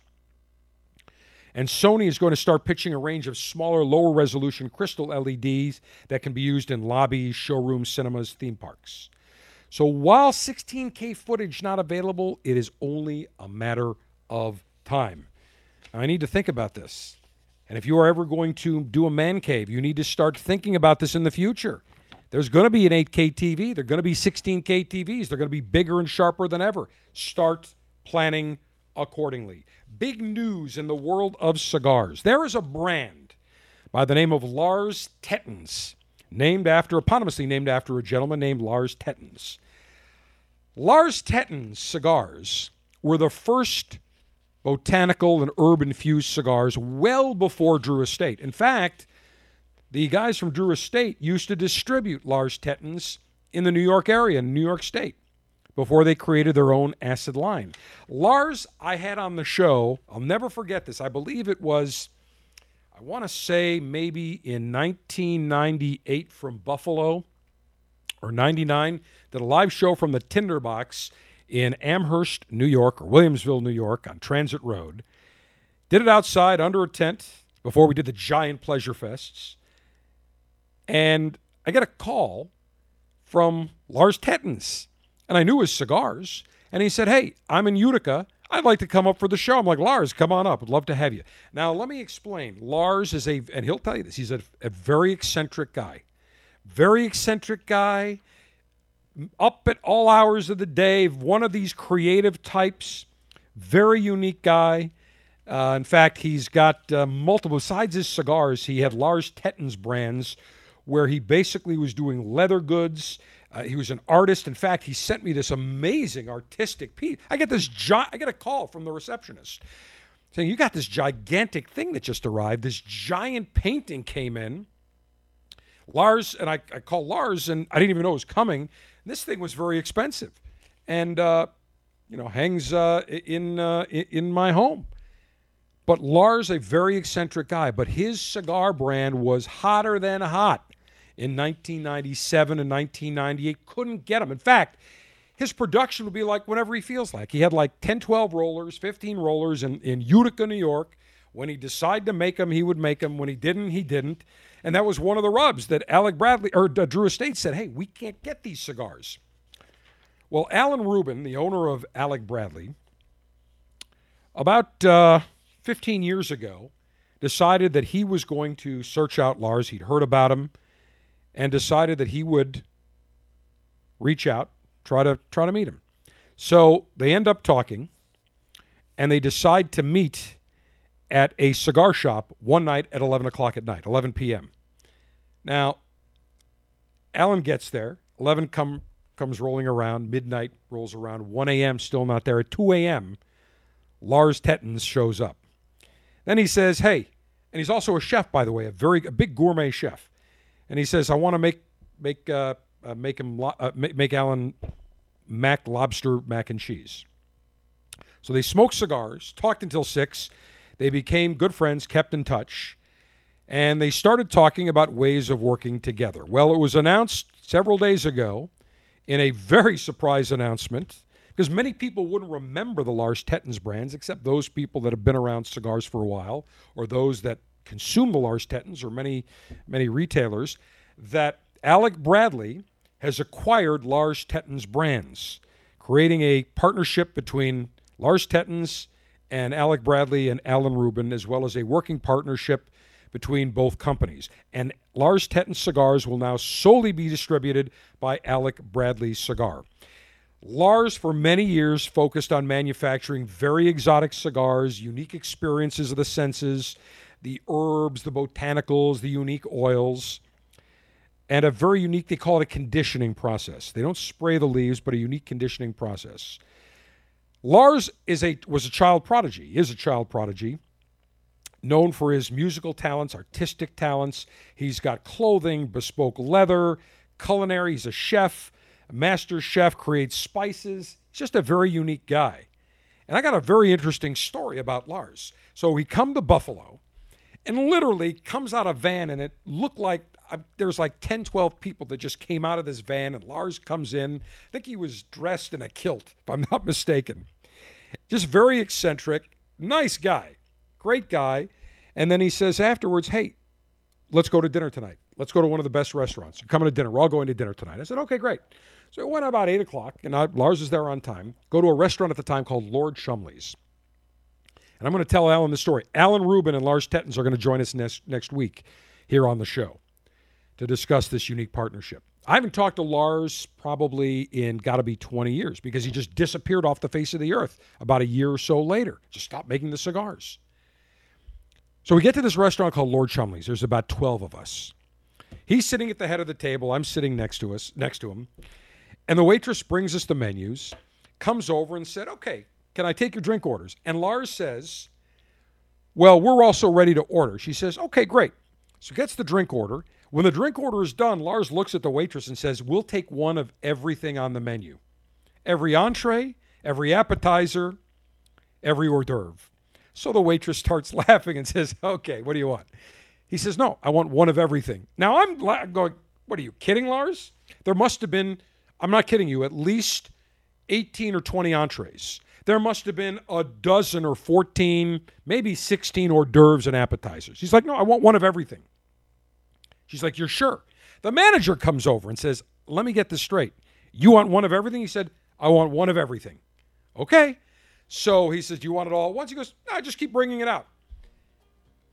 And Sony is going to start pitching a range of smaller, lower resolution crystal LEDs that can be used in lobbies, showrooms, cinemas, theme parks. So while 16K footage not available, it is only a matter of time. Now, I need to think about this. And if you are ever going to do a man cave, you need to start thinking about this in the future. There's going to be an 8K TV. They're going to be 16K TVs. They're going to be bigger and sharper than ever. Start planning accordingly. Big news in the world of cigars. There is a brand by the name of Lars Tetens, named after, eponymously named after a gentleman named Lars Tetens. Lars Tetens cigars were the first botanical and herb infused cigars well before Drew Estate. In fact, the guys from Drew Estate used to distribute Lars Tetens in the New York area, in New York State, before they created their own acid line. Lars, I had on the show, I'll never forget this. I believe it was, I want to say maybe in 1998 from Buffalo or 99, did a live show from the Tinderbox in Amherst, New York, or Williamsville, New York, on Transit Road. Did it outside under a tent before we did the giant pleasure fests. And I get a call from Lars Tetens, and I knew his cigars. And he said, Hey, I'm in Utica. I'd like to come up for the show. I'm like, Lars, come on up. I'd love to have you. Now, let me explain. Lars is a, and he'll tell you this, he's a, a very eccentric guy. Very eccentric guy, up at all hours of the day, one of these creative types. Very unique guy. Uh, in fact, he's got uh, multiple, besides his cigars, he had Lars Tetens brands where he basically was doing leather goods. Uh, he was an artist. In fact, he sent me this amazing artistic piece. I get this gi- I get a call from the receptionist saying, "You got this gigantic thing that just arrived. This giant painting came in." Lars and I, I called Lars, and I didn't even know it was coming. This thing was very expensive, and uh, you know hangs uh, in uh, in my home. But Lars, a very eccentric guy, but his cigar brand was hotter than hot in 1997 and 1998. Couldn't get them. In fact, his production would be like whenever he feels like. He had like 10, 12 rollers, 15 rollers in, in Utica, New York. When he decided to make them, he would make them. When he didn't, he didn't. And that was one of the rubs that Alec Bradley or uh, Drew Estate said, hey, we can't get these cigars. Well, Alan Rubin, the owner of Alec Bradley, about uh, 15 years ago, decided that he was going to search out Lars. He'd heard about him and decided that he would reach out, try to try to meet him. So they end up talking and they decide to meet at a cigar shop one night at 11 o'clock at night, 11 p.m. Now, Alan gets there. 11 come, comes rolling around. Midnight rolls around. 1 a.m. still not there. At 2 a.m., Lars Tetens shows up. Then he says, "Hey," and he's also a chef, by the way, a very a big gourmet chef. And he says, "I want to make make uh, uh, make him lo- uh, make, make Alan mac lobster mac and cheese." So they smoked cigars, talked until six. They became good friends, kept in touch, and they started talking about ways of working together. Well, it was announced several days ago in a very surprise announcement because many people wouldn't remember the Lars Tetens brands except those people that have been around cigars for a while or those that consume the Lars Tetens or many many retailers that Alec Bradley has acquired Lars Tetens brands, creating a partnership between Lars Tetens and Alec Bradley and Alan Rubin, as well as a working partnership between both companies. And Lars Tetten cigars will now solely be distributed by Alec Bradley Cigar. Lars, for many years, focused on manufacturing very exotic cigars, unique experiences of the senses, the herbs, the botanicals, the unique oils, and a very unique, they call it a conditioning process. They don't spray the leaves, but a unique conditioning process. Lars is a was a child prodigy. He is a child prodigy, known for his musical talents, artistic talents. He's got clothing, bespoke leather, culinary. He's a chef, a master chef, creates spices. He's just a very unique guy. And I got a very interesting story about Lars. So he come to Buffalo and literally comes out of van and it looked like uh, there's like 10 12 people that just came out of this van and lars comes in. I think he was dressed in a kilt if i'm not mistaken. Just very eccentric nice guy great guy. And then he says afterwards hey let's go to dinner tonight. Let's go to one of the best restaurants. You're coming to dinner. We're all going to dinner tonight. I said okay great. So it went about 8 o'clock and I, lars is there on time. Go to a restaurant at the time called lord chumley's. And I'm going to tell Alan the story. Alan Rubin and Lars Tetens are going to join us next, next week here on the show to discuss this unique partnership. I haven't talked to Lars probably in got to be 20 years because he just disappeared off the face of the earth about a year or so later. Just stopped making the cigars. So we get to this restaurant called Lord Chumley's. There's about 12 of us. He's sitting at the head of the table. I'm sitting next to us, next to him. And the waitress brings us the menus, comes over and said, "Okay, can I take your drink orders?" And Lars says, "Well, we're also ready to order." She says, "Okay, great." So gets the drink order. When the drink order is done, Lars looks at the waitress and says, We'll take one of everything on the menu every entree, every appetizer, every hors d'oeuvre. So the waitress starts laughing and says, Okay, what do you want? He says, No, I want one of everything. Now I'm la- going, What are you kidding, Lars? There must have been, I'm not kidding you, at least 18 or 20 entrees. There must have been a dozen or 14, maybe 16 hors d'oeuvres and appetizers. He's like, No, I want one of everything. She's like, You're sure? The manager comes over and says, Let me get this straight. You want one of everything? He said, I want one of everything. Okay. So he says, Do you want it all at once? He goes, No, just keep bringing it out.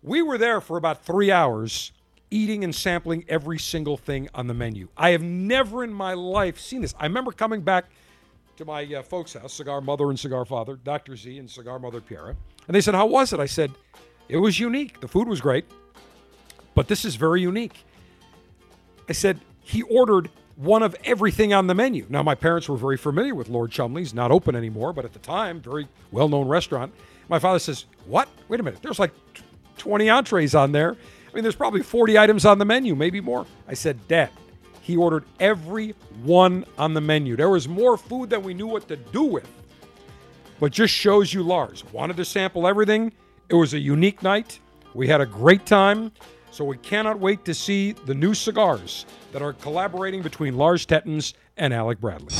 We were there for about three hours eating and sampling every single thing on the menu. I have never in my life seen this. I remember coming back to my uh, folks' house, Cigar Mother and Cigar Father, Dr. Z and Cigar Mother Piera, and they said, How was it? I said, It was unique. The food was great, but this is very unique. I said, he ordered one of everything on the menu. Now, my parents were very familiar with Lord Chumley's, not open anymore, but at the time, very well known restaurant. My father says, What? Wait a minute. There's like 20 entrees on there. I mean, there's probably 40 items on the menu, maybe more. I said, Dad, he ordered every one on the menu. There was more food than we knew what to do with. But just shows you Lars wanted to sample everything. It was a unique night. We had a great time. So we cannot wait to see the new cigars that are collaborating between Lars Tetens and Alec Bradley.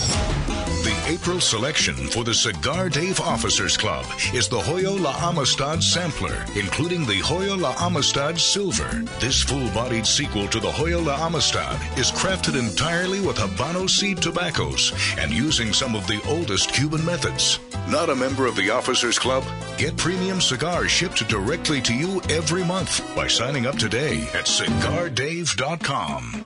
April selection for the Cigar Dave Officers Club is the Hoyo La Amistad Sampler, including the Hoyo La Amistad Silver. This full bodied sequel to the Hoyo La Amistad is crafted entirely with Habano seed tobaccos and using some of the oldest Cuban methods. Not a member of the Officers Club? Get premium cigars shipped directly to you every month by signing up today at cigardave.com.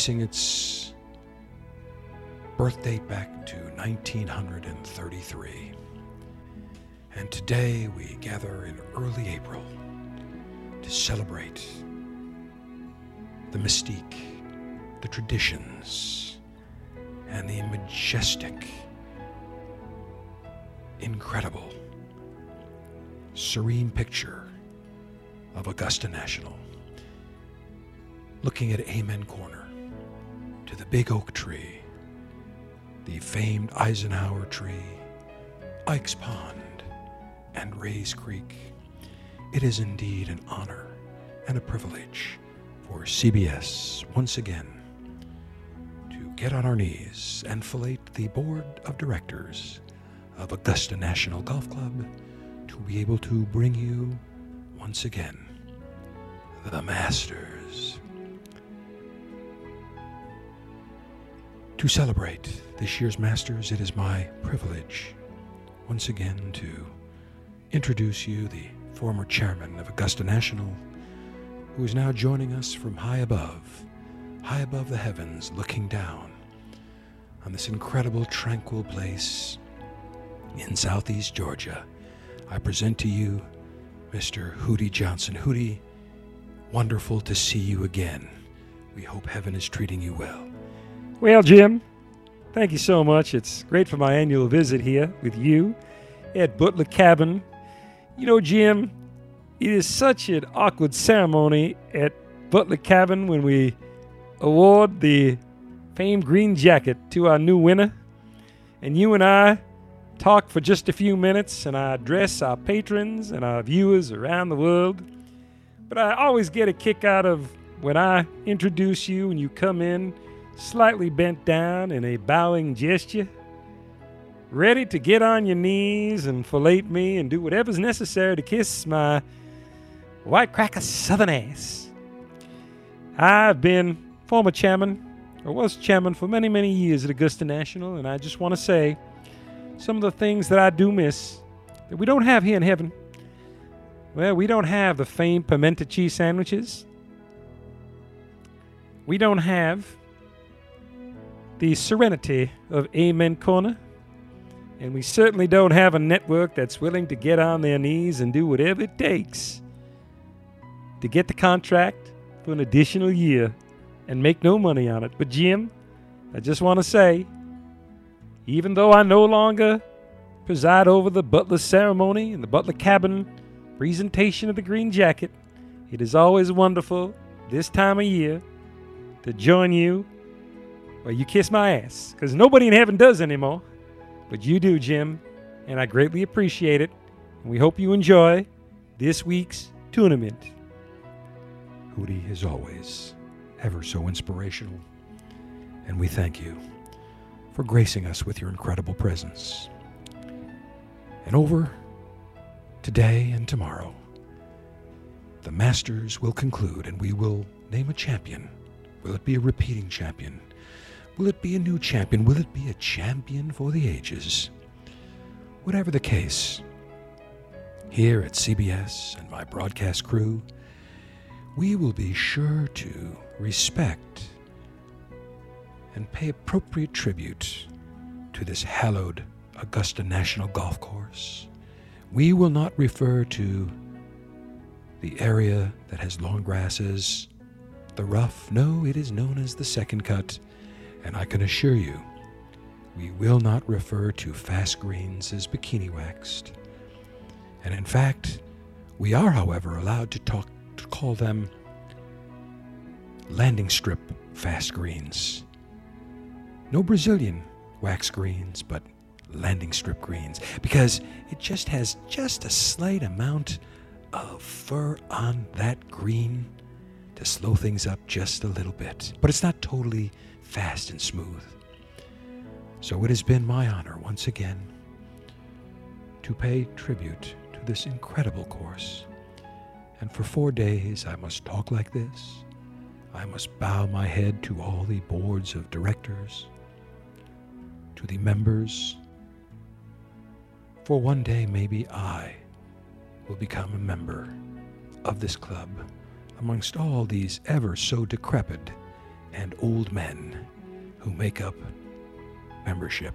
Tracing its birth date back to 1933. And today we gather in early April to celebrate the mystique, the traditions, and the majestic, incredible, serene picture of Augusta National. Looking at Amen Corner, to the big oak tree, the famed Eisenhower tree, Ike's Pond, and Rae's Creek. It is indeed an honor and a privilege for CBS once again to get on our knees and fillet the board of directors of Augusta National Golf Club to be able to bring you once again the Masters. To celebrate this year's Masters, it is my privilege once again to introduce you the former chairman of Augusta National, who is now joining us from high above, high above the heavens, looking down on this incredible, tranquil place in southeast Georgia. I present to you Mr. Hootie Johnson. Hootie, wonderful to see you again. We hope heaven is treating you well. Well, Jim, thank you so much. It's great for my annual visit here with you at Butler Cabin. You know, Jim, it is such an awkward ceremony at Butler Cabin when we award the famed green jacket to our new winner. And you and I talk for just a few minutes and I address our patrons and our viewers around the world. But I always get a kick out of when I introduce you and you come in slightly bent down in a bowing gesture, ready to get on your knees and fillet me and do whatever's necessary to kiss my white cracker southern ass. I've been former chairman, or was chairman for many, many years at Augusta National, and I just want to say some of the things that I do miss that we don't have here in heaven. Well, we don't have the famed pimento cheese sandwiches. We don't have the serenity of Amen Corner. And we certainly don't have a network that's willing to get on their knees and do whatever it takes to get the contract for an additional year and make no money on it. But, Jim, I just want to say, even though I no longer preside over the Butler ceremony and the Butler cabin presentation of the green jacket, it is always wonderful this time of year to join you where you kiss my ass. Because nobody in heaven does anymore. But you do, Jim. And I greatly appreciate it. And we hope you enjoy this week's tournament. Hootie is always ever so inspirational. And we thank you for gracing us with your incredible presence. And over today and tomorrow, the Masters will conclude and we will name a champion. Will it be a repeating champion? Will it be a new champion? Will it be a champion for the ages? Whatever the case, here at CBS and my broadcast crew, we will be sure to respect and pay appropriate tribute to this hallowed Augusta National Golf Course. We will not refer to the area that has long grasses, the rough. No, it is known as the second cut, and I can assure you, we will not refer to fast greens as bikini waxed. And in fact, we are, however, allowed to talk to call them landing strip fast greens. No Brazilian wax greens, but landing strip greens, because it just has just a slight amount of fur on that green to slow things up just a little bit. But it's not totally fast and smooth. So it has been my honor once again to pay tribute to this incredible course. And for four days I must talk like this. I must bow my head to all the boards of directors, to the members. For one day, maybe I will become a member of this club amongst all these ever so decrepit and old men who make up membership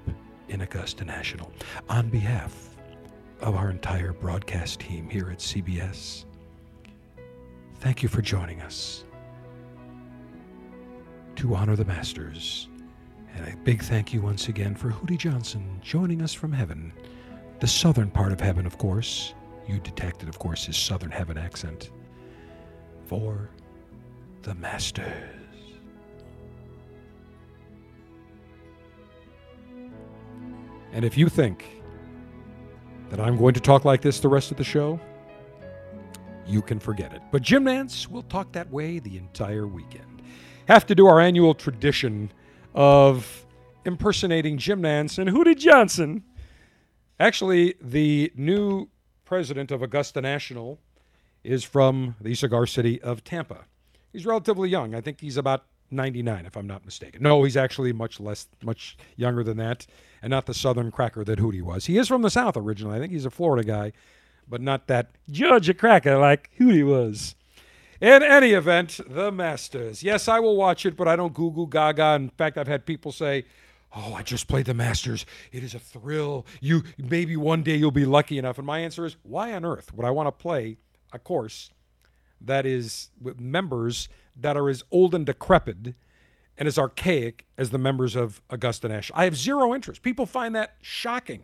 in Augusta National. On behalf of our entire broadcast team here at CBS, thank you for joining us to honor the Masters. And a big thank you once again for Hootie Johnson joining us from heaven. The southern part of heaven, of course. You detected, of course, his southern heaven accent. For the Masters. And if you think that I'm going to talk like this the rest of the show, you can forget it. But Jim Nantz will talk that way the entire weekend. Have to do our annual tradition of impersonating Jim Nantz and Hootie Johnson. Actually, the new president of Augusta National is from the cigar city of Tampa. He's relatively young. I think he's about 99, if I'm not mistaken. No, he's actually much less, much younger than that, and not the Southern cracker that Hootie was. He is from the South originally. I think he's a Florida guy, but not that Georgia cracker like Hootie was. In any event, the Masters. Yes, I will watch it, but I don't goo goo gaga. In fact, I've had people say, "Oh, I just played the Masters. It is a thrill. You maybe one day you'll be lucky enough." And my answer is, why on earth would I want to play a course that is with members that are as old and decrepit and as archaic as the members of Augusta National? I have zero interest. People find that shocking.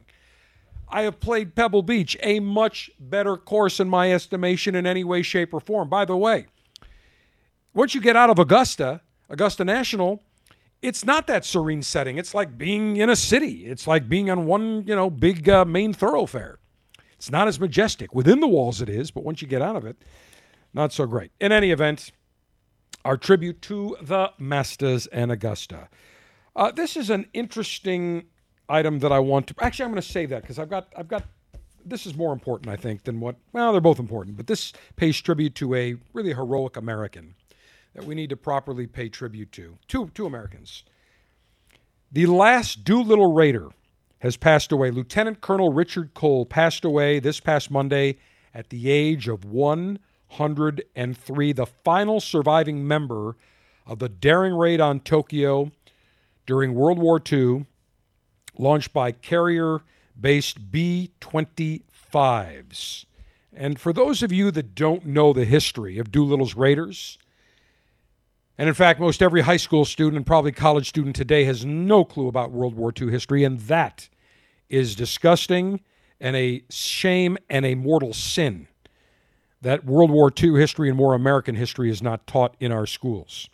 I have played Pebble Beach, a much better course in my estimation in any way, shape, or form. By the way, once you get out of Augusta, Augusta National, it's not that serene setting. It's like being in a city. It's like being on one, you know, big uh, main thoroughfare. It's not as majestic. Within the walls, it is, but once you get out of it, not so great. In any event, our tribute to the Masters and Augusta. Uh, this is an interesting item that I want to. Actually, I'm going to say that because I've got I've got this is more important, I think, than what. Well, they're both important, but this pays tribute to a really heroic American that we need to properly pay tribute to. Two two Americans. The last Doolittle Raider has passed away. Lieutenant Colonel Richard Cole passed away this past Monday at the age of 103, the final surviving member of the daring raid on Tokyo during World War II, launched by carrier based B 25s. And for those of you that don't know the history of Doolittle's Raiders, and in fact, most every high school student and probably college student today has no clue about World War II history, and that is disgusting and a shame and a mortal sin that World War II history and more American history is not taught in our schools.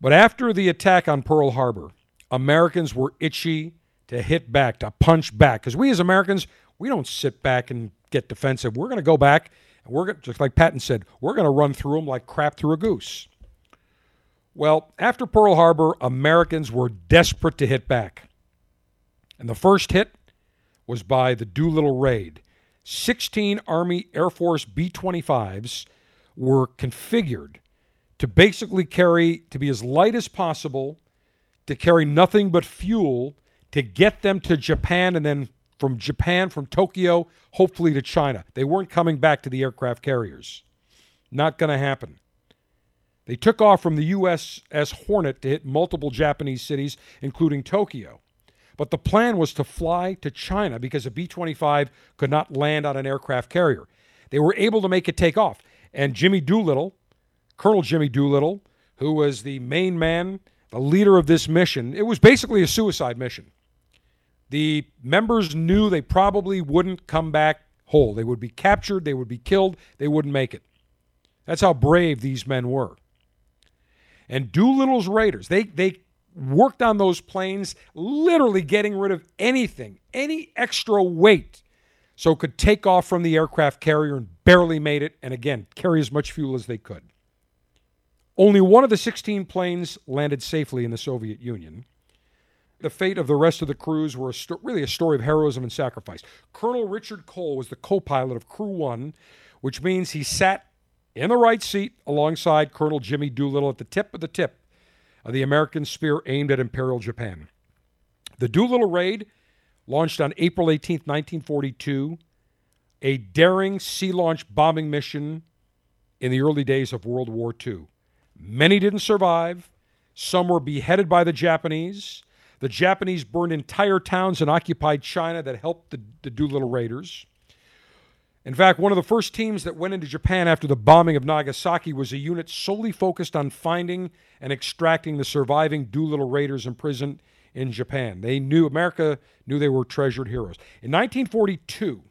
But after the attack on Pearl Harbor, Americans were itchy to hit back, to punch back. Because we as Americans, we don't sit back and get defensive. We're going to go back, and we're gonna, just like Patton said, we're going to run through them like crap through a goose. Well, after Pearl Harbor, Americans were desperate to hit back. And the first hit was by the Doolittle Raid. 16 Army Air Force B 25s were configured to basically carry, to be as light as possible, to carry nothing but fuel to get them to Japan and then from Japan, from Tokyo, hopefully to China. They weren't coming back to the aircraft carriers. Not going to happen. They took off from the USS Hornet to hit multiple Japanese cities, including Tokyo. But the plan was to fly to China because a B 25 could not land on an aircraft carrier. They were able to make it take off. And Jimmy Doolittle, Colonel Jimmy Doolittle, who was the main man, the leader of this mission, it was basically a suicide mission. The members knew they probably wouldn't come back whole. They would be captured, they would be killed, they wouldn't make it. That's how brave these men were. And Doolittle's Raiders, they, they worked on those planes, literally getting rid of anything, any extra weight, so it could take off from the aircraft carrier and barely made it, and again, carry as much fuel as they could. Only one of the 16 planes landed safely in the Soviet Union. The fate of the rest of the crews were a sto- really a story of heroism and sacrifice. Colonel Richard Cole was the co pilot of Crew One, which means he sat in the right seat alongside Colonel Jimmy Doolittle at the tip of the tip the American spear aimed at Imperial Japan. The Doolittle raid launched on April 18, 1942, a daring sea launch bombing mission in the early days of World War II. Many didn't survive. Some were beheaded by the Japanese. The Japanese burned entire towns and occupied China that helped the, the Doolittle Raiders. In fact, one of the first teams that went into Japan after the bombing of Nagasaki was a unit solely focused on finding and extracting the surviving Doolittle Raiders imprisoned in Japan. They knew, America knew they were treasured heroes. In 1942,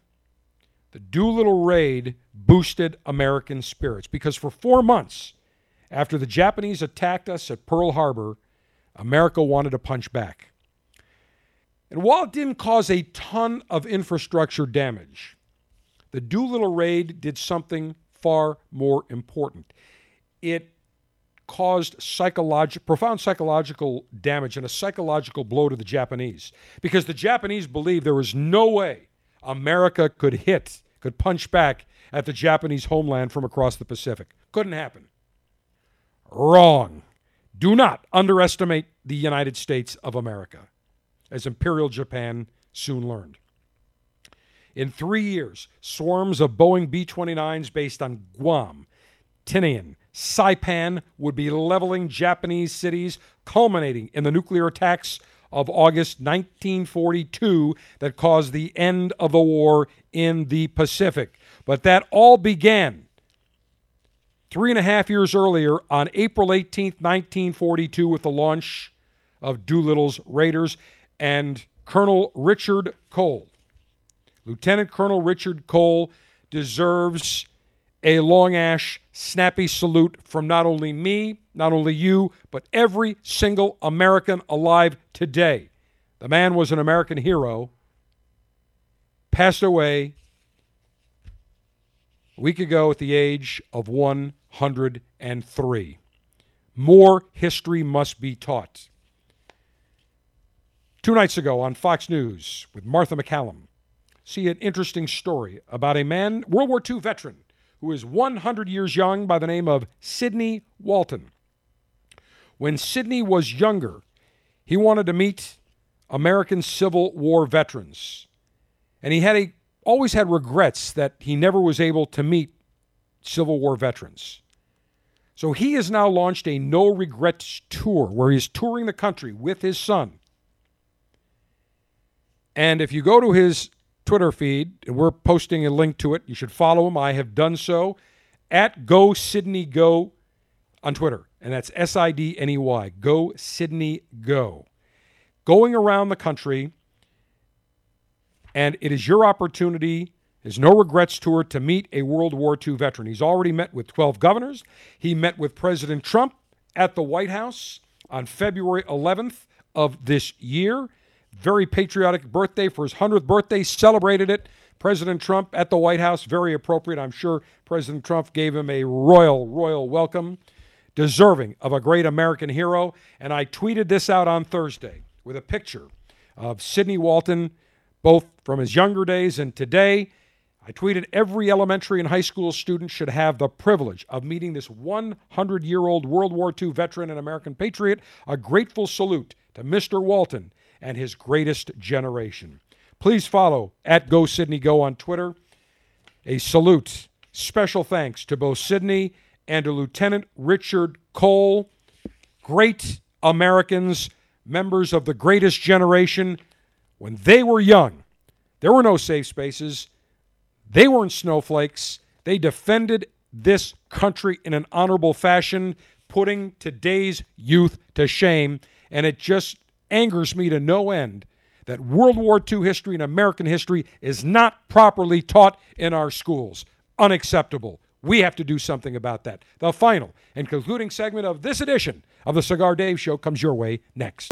the Doolittle Raid boosted American spirits because for four months after the Japanese attacked us at Pearl Harbor, America wanted to punch back. And while it didn't cause a ton of infrastructure damage, the Doolittle raid did something far more important. It caused psychological, profound psychological damage and a psychological blow to the Japanese because the Japanese believed there was no way America could hit, could punch back at the Japanese homeland from across the Pacific. Couldn't happen. Wrong. Do not underestimate the United States of America, as Imperial Japan soon learned. In three years, swarms of Boeing B 29s based on Guam, Tinian, Saipan would be leveling Japanese cities, culminating in the nuclear attacks of August 1942 that caused the end of the war in the Pacific. But that all began three and a half years earlier on April 18, 1942, with the launch of Doolittle's Raiders and Colonel Richard Cole. Lieutenant Colonel Richard Cole deserves a long ash, snappy salute from not only me, not only you, but every single American alive today. The man was an American hero, passed away a week ago at the age of 103. More history must be taught. Two nights ago on Fox News with Martha MacCallum, see an interesting story about a man, World War II veteran, who is 100 years young by the name of Sidney Walton. When Sidney was younger, he wanted to meet American Civil War veterans. And he had a, always had regrets that he never was able to meet Civil War veterans. So he has now launched a no regrets tour where he's touring the country with his son. And if you go to his Twitter feed, and we're posting a link to it, you should follow him. I have done so at Go Sidney Go on Twitter. And that's S I D N E Y. Go Sidney Go. Going around the country, and it is your opportunity his No Regrets Tour to meet a World War II veteran. He's already met with 12 governors. He met with President Trump at the White House on February 11th of this year. Very patriotic birthday for his 100th birthday, celebrated it. President Trump at the White House, very appropriate. I'm sure President Trump gave him a royal, royal welcome, deserving of a great American hero. And I tweeted this out on Thursday with a picture of Sidney Walton, both from his younger days and today. I tweeted every elementary and high school student should have the privilege of meeting this 100 year old World War II veteran and American patriot. A grateful salute to Mr. Walton and his greatest generation. Please follow at Go Sidney Go on Twitter. A salute, special thanks to both Sidney and to Lieutenant Richard Cole, great Americans, members of the greatest generation. When they were young, there were no safe spaces. They weren't snowflakes. They defended this country in an honorable fashion, putting today's youth to shame. And it just angers me to no end that World War II history and American history is not properly taught in our schools. Unacceptable. We have to do something about that. The final and concluding segment of this edition of the Cigar Dave Show comes your way next.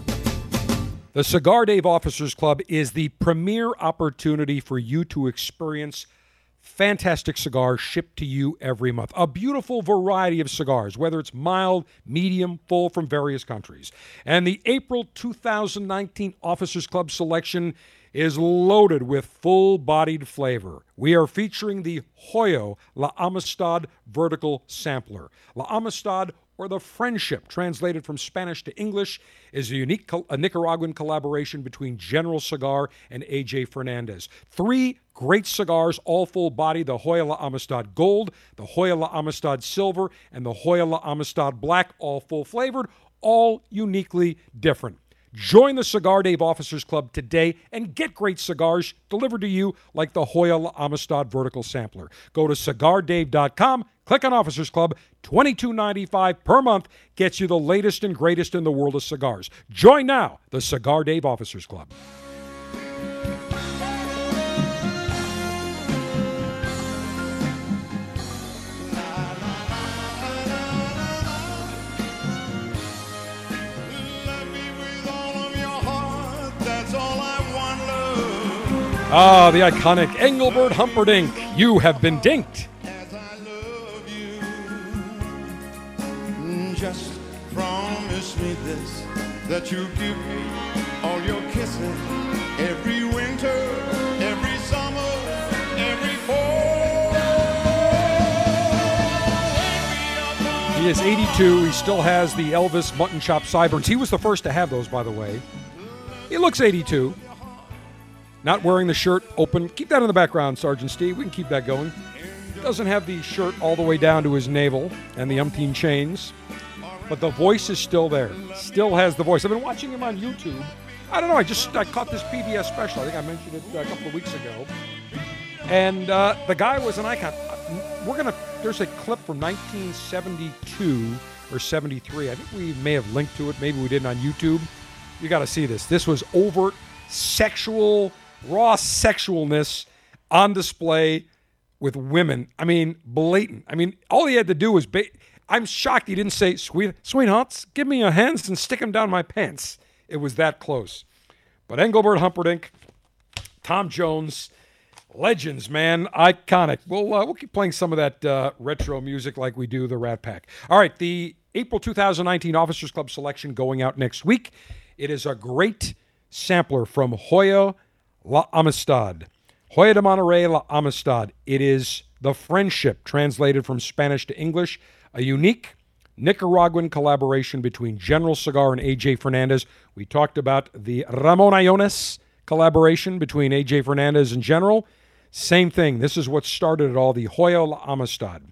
The Cigar Dave Officers Club is the premier opportunity for you to experience fantastic cigars shipped to you every month. A beautiful variety of cigars, whether it's mild, medium, full from various countries. And the April 2019 Officers Club selection is loaded with full bodied flavor. We are featuring the Hoyo La Amistad Vertical Sampler. La Amistad or the Friendship, translated from Spanish to English, is a unique a Nicaraguan collaboration between General Cigar and AJ Fernandez. Three great cigars, all full body the Hoya Amistad Gold, the Hoya Amistad Silver, and the Hoya Amistad Black, all full flavored, all uniquely different. Join the Cigar Dave Officers Club today and get great cigars delivered to you like the Hoyo La Amistad Vertical Sampler. Go to cigardave.com, click on Officers Club, $22.95 per month gets you the latest and greatest in the world of cigars. Join now, the Cigar Dave Officers Club. Ah, the iconic Engelbert Humperdinck. You have been dinked. as I love you. Just promise me this that you'll give me all your kisses every winter, every summer, every fall. He is 82. He still has the Elvis mutton chop sideburns. He was the first to have those, by the way. He looks 82. Not wearing the shirt open. Keep that in the background, Sergeant Steve. We can keep that going. Doesn't have the shirt all the way down to his navel and the umpteen chains. But the voice is still there. Still has the voice. I've been watching him on YouTube. I don't know. I just I caught this PBS special. I think I mentioned it a couple of weeks ago. And uh, the guy was an icon. Uh, We're gonna. There's a clip from 1972 or 73. I think we may have linked to it. Maybe we didn't on YouTube. You got to see this. This was overt sexual, raw sexualness on display with women. I mean, blatant. I mean, all he had to do was. Ba- I'm shocked he didn't say, "Sweet, sweethearts, give me your hands and stick them down my pants." It was that close. But Engelbert Humperdinck, Tom Jones, legends, man, iconic. We'll uh, we'll keep playing some of that uh, retro music like we do the Rat Pack. All right, the April 2019 Officers Club selection going out next week. It is a great sampler from Hoyo La Amistad. Hoyo de Monterrey La Amistad. It is the friendship translated from Spanish to English, a unique Nicaraguan collaboration between General Cigar and AJ Fernandez. We talked about the Ramon Allones collaboration between AJ Fernandez and General. Same thing. This is what started it all the Hoyo La Amistad,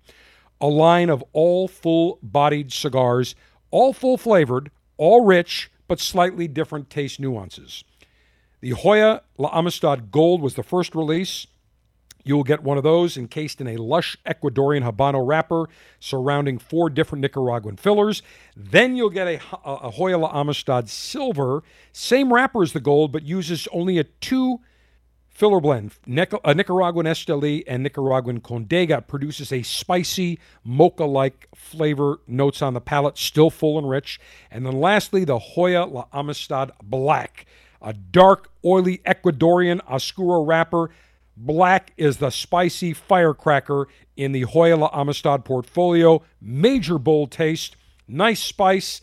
a line of all full bodied cigars, all full flavored, all rich, but slightly different taste nuances. The Hoyo La Amistad Gold was the first release. You will get one of those encased in a lush Ecuadorian Habano wrapper surrounding four different Nicaraguan fillers. Then you'll get a, a Hoyo La Amistad Silver, same wrapper as the gold, but uses only a two filler blend. A Nicaraguan Esteli and Nicaraguan Condega produces a spicy, mocha like flavor, notes on the palate, still full and rich. And then lastly, the Hoyo La Amistad Black, a dark, oily Ecuadorian Oscuro wrapper. Black is the spicy firecracker in the Hoyo La Amistad portfolio. Major bold taste, nice spice,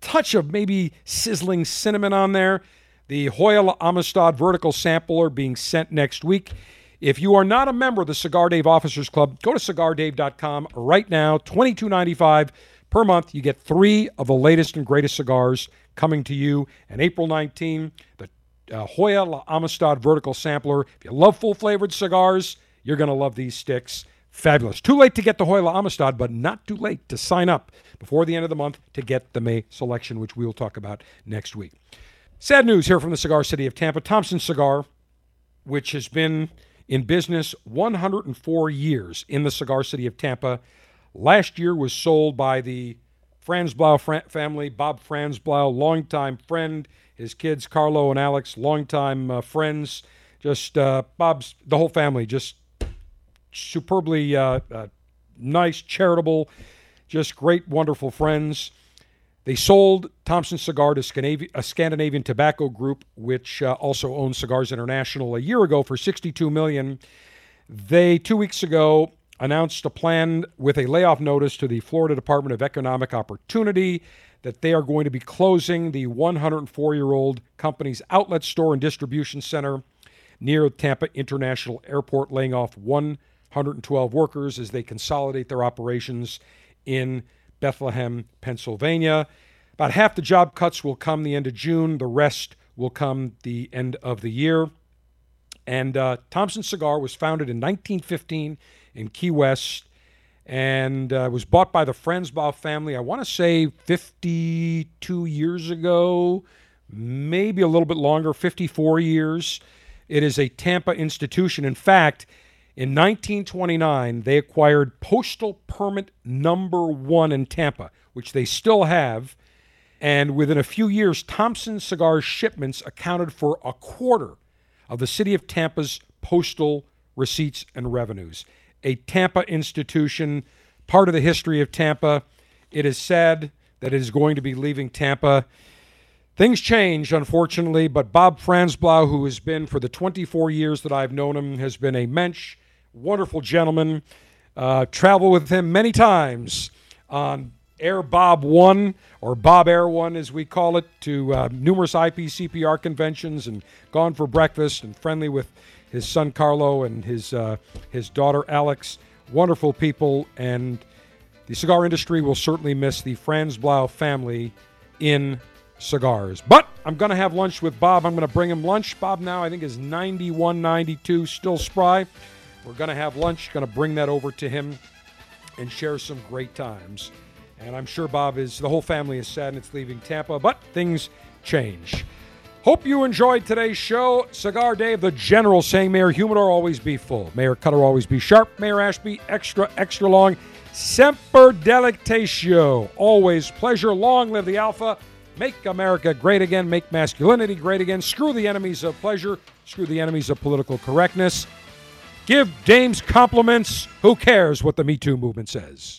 touch of maybe sizzling cinnamon on there. The Hoyo La Amistad vertical sampler being sent next week. If you are not a member of the Cigar Dave Officers Club, go to cigardave.com right now. $22.95 per month. You get three of the latest and greatest cigars coming to you. And April 19, the uh, Hoyo La Amistad vertical sampler. If you love full flavored cigars, you're going to love these sticks. Fabulous. Too late to get the Hoyo La Amistad, but not too late to sign up before the end of the month to get the May selection, which we will talk about next week. Sad news here from the Cigar City of Tampa. Thompson Cigar, which has been in business 104 years in the Cigar City of Tampa, last year was sold by the Franzblau fra- family. Bob Franzblau, longtime friend. His kids, Carlo and Alex, longtime uh, friends. Just uh, Bob's, the whole family, just superbly uh, uh, nice, charitable, just great, wonderful friends. They sold Thompson Cigar to Scandinavi- a Scandinavian Tobacco Group, which uh, also owns Cigars International, a year ago for 62 million. They two weeks ago announced a plan with a layoff notice to the Florida Department of Economic Opportunity that they are going to be closing the 104-year-old company's outlet store and distribution center near Tampa International Airport, laying off 112 workers as they consolidate their operations in Bethlehem, Pennsylvania. About half the job cuts will come the end of June. The rest will come the end of the year. And uh, Thompson Cigar was founded in 1915 in Key West and uh, was bought by the Franzblau family, I want to say 52 years ago, maybe a little bit longer, 54 years. It is a Tampa institution. In fact, in 1929, they acquired postal permit number one in Tampa, which they still have. And within a few years, Thompson Cigar shipments accounted for a quarter of the city of Tampa's postal receipts and revenues. A Tampa institution, part of the history of Tampa. It is sad that it is going to be leaving Tampa. Things change, unfortunately, but Bob Franzblau, who has been for the 24 years that I've known him, has been a mensch, wonderful gentleman. Uh, travel with him many times on Air Bob 1 or Bob Air 1 as we call it to uh, numerous IPCPR conventions and gone for breakfast and friendly with his son Carlo and his uh, his daughter Alex. Wonderful people and the cigar industry will certainly miss the Franzblau family in cigars. But I'm going to have lunch with Bob. I'm going to bring him lunch. Bob now I think is 91, 92, still spry. We're going to have lunch, going to bring that over to him and share some great times. And I'm sure Bob is, the whole family is sad and it's leaving Tampa, but things change. Hope you enjoyed today's show. Cigar Dave, the general saying, Mayor Humidor always be full. Mayor Cutter always be sharp. Mayor Ashby extra, extra long. Semper delectatio. Always pleasure. Long live the Alpha. Make America great again. Make masculinity great again. Screw the enemies of pleasure. Screw the enemies of political correctness. Give dames compliments. Who cares what the Me Too movement says?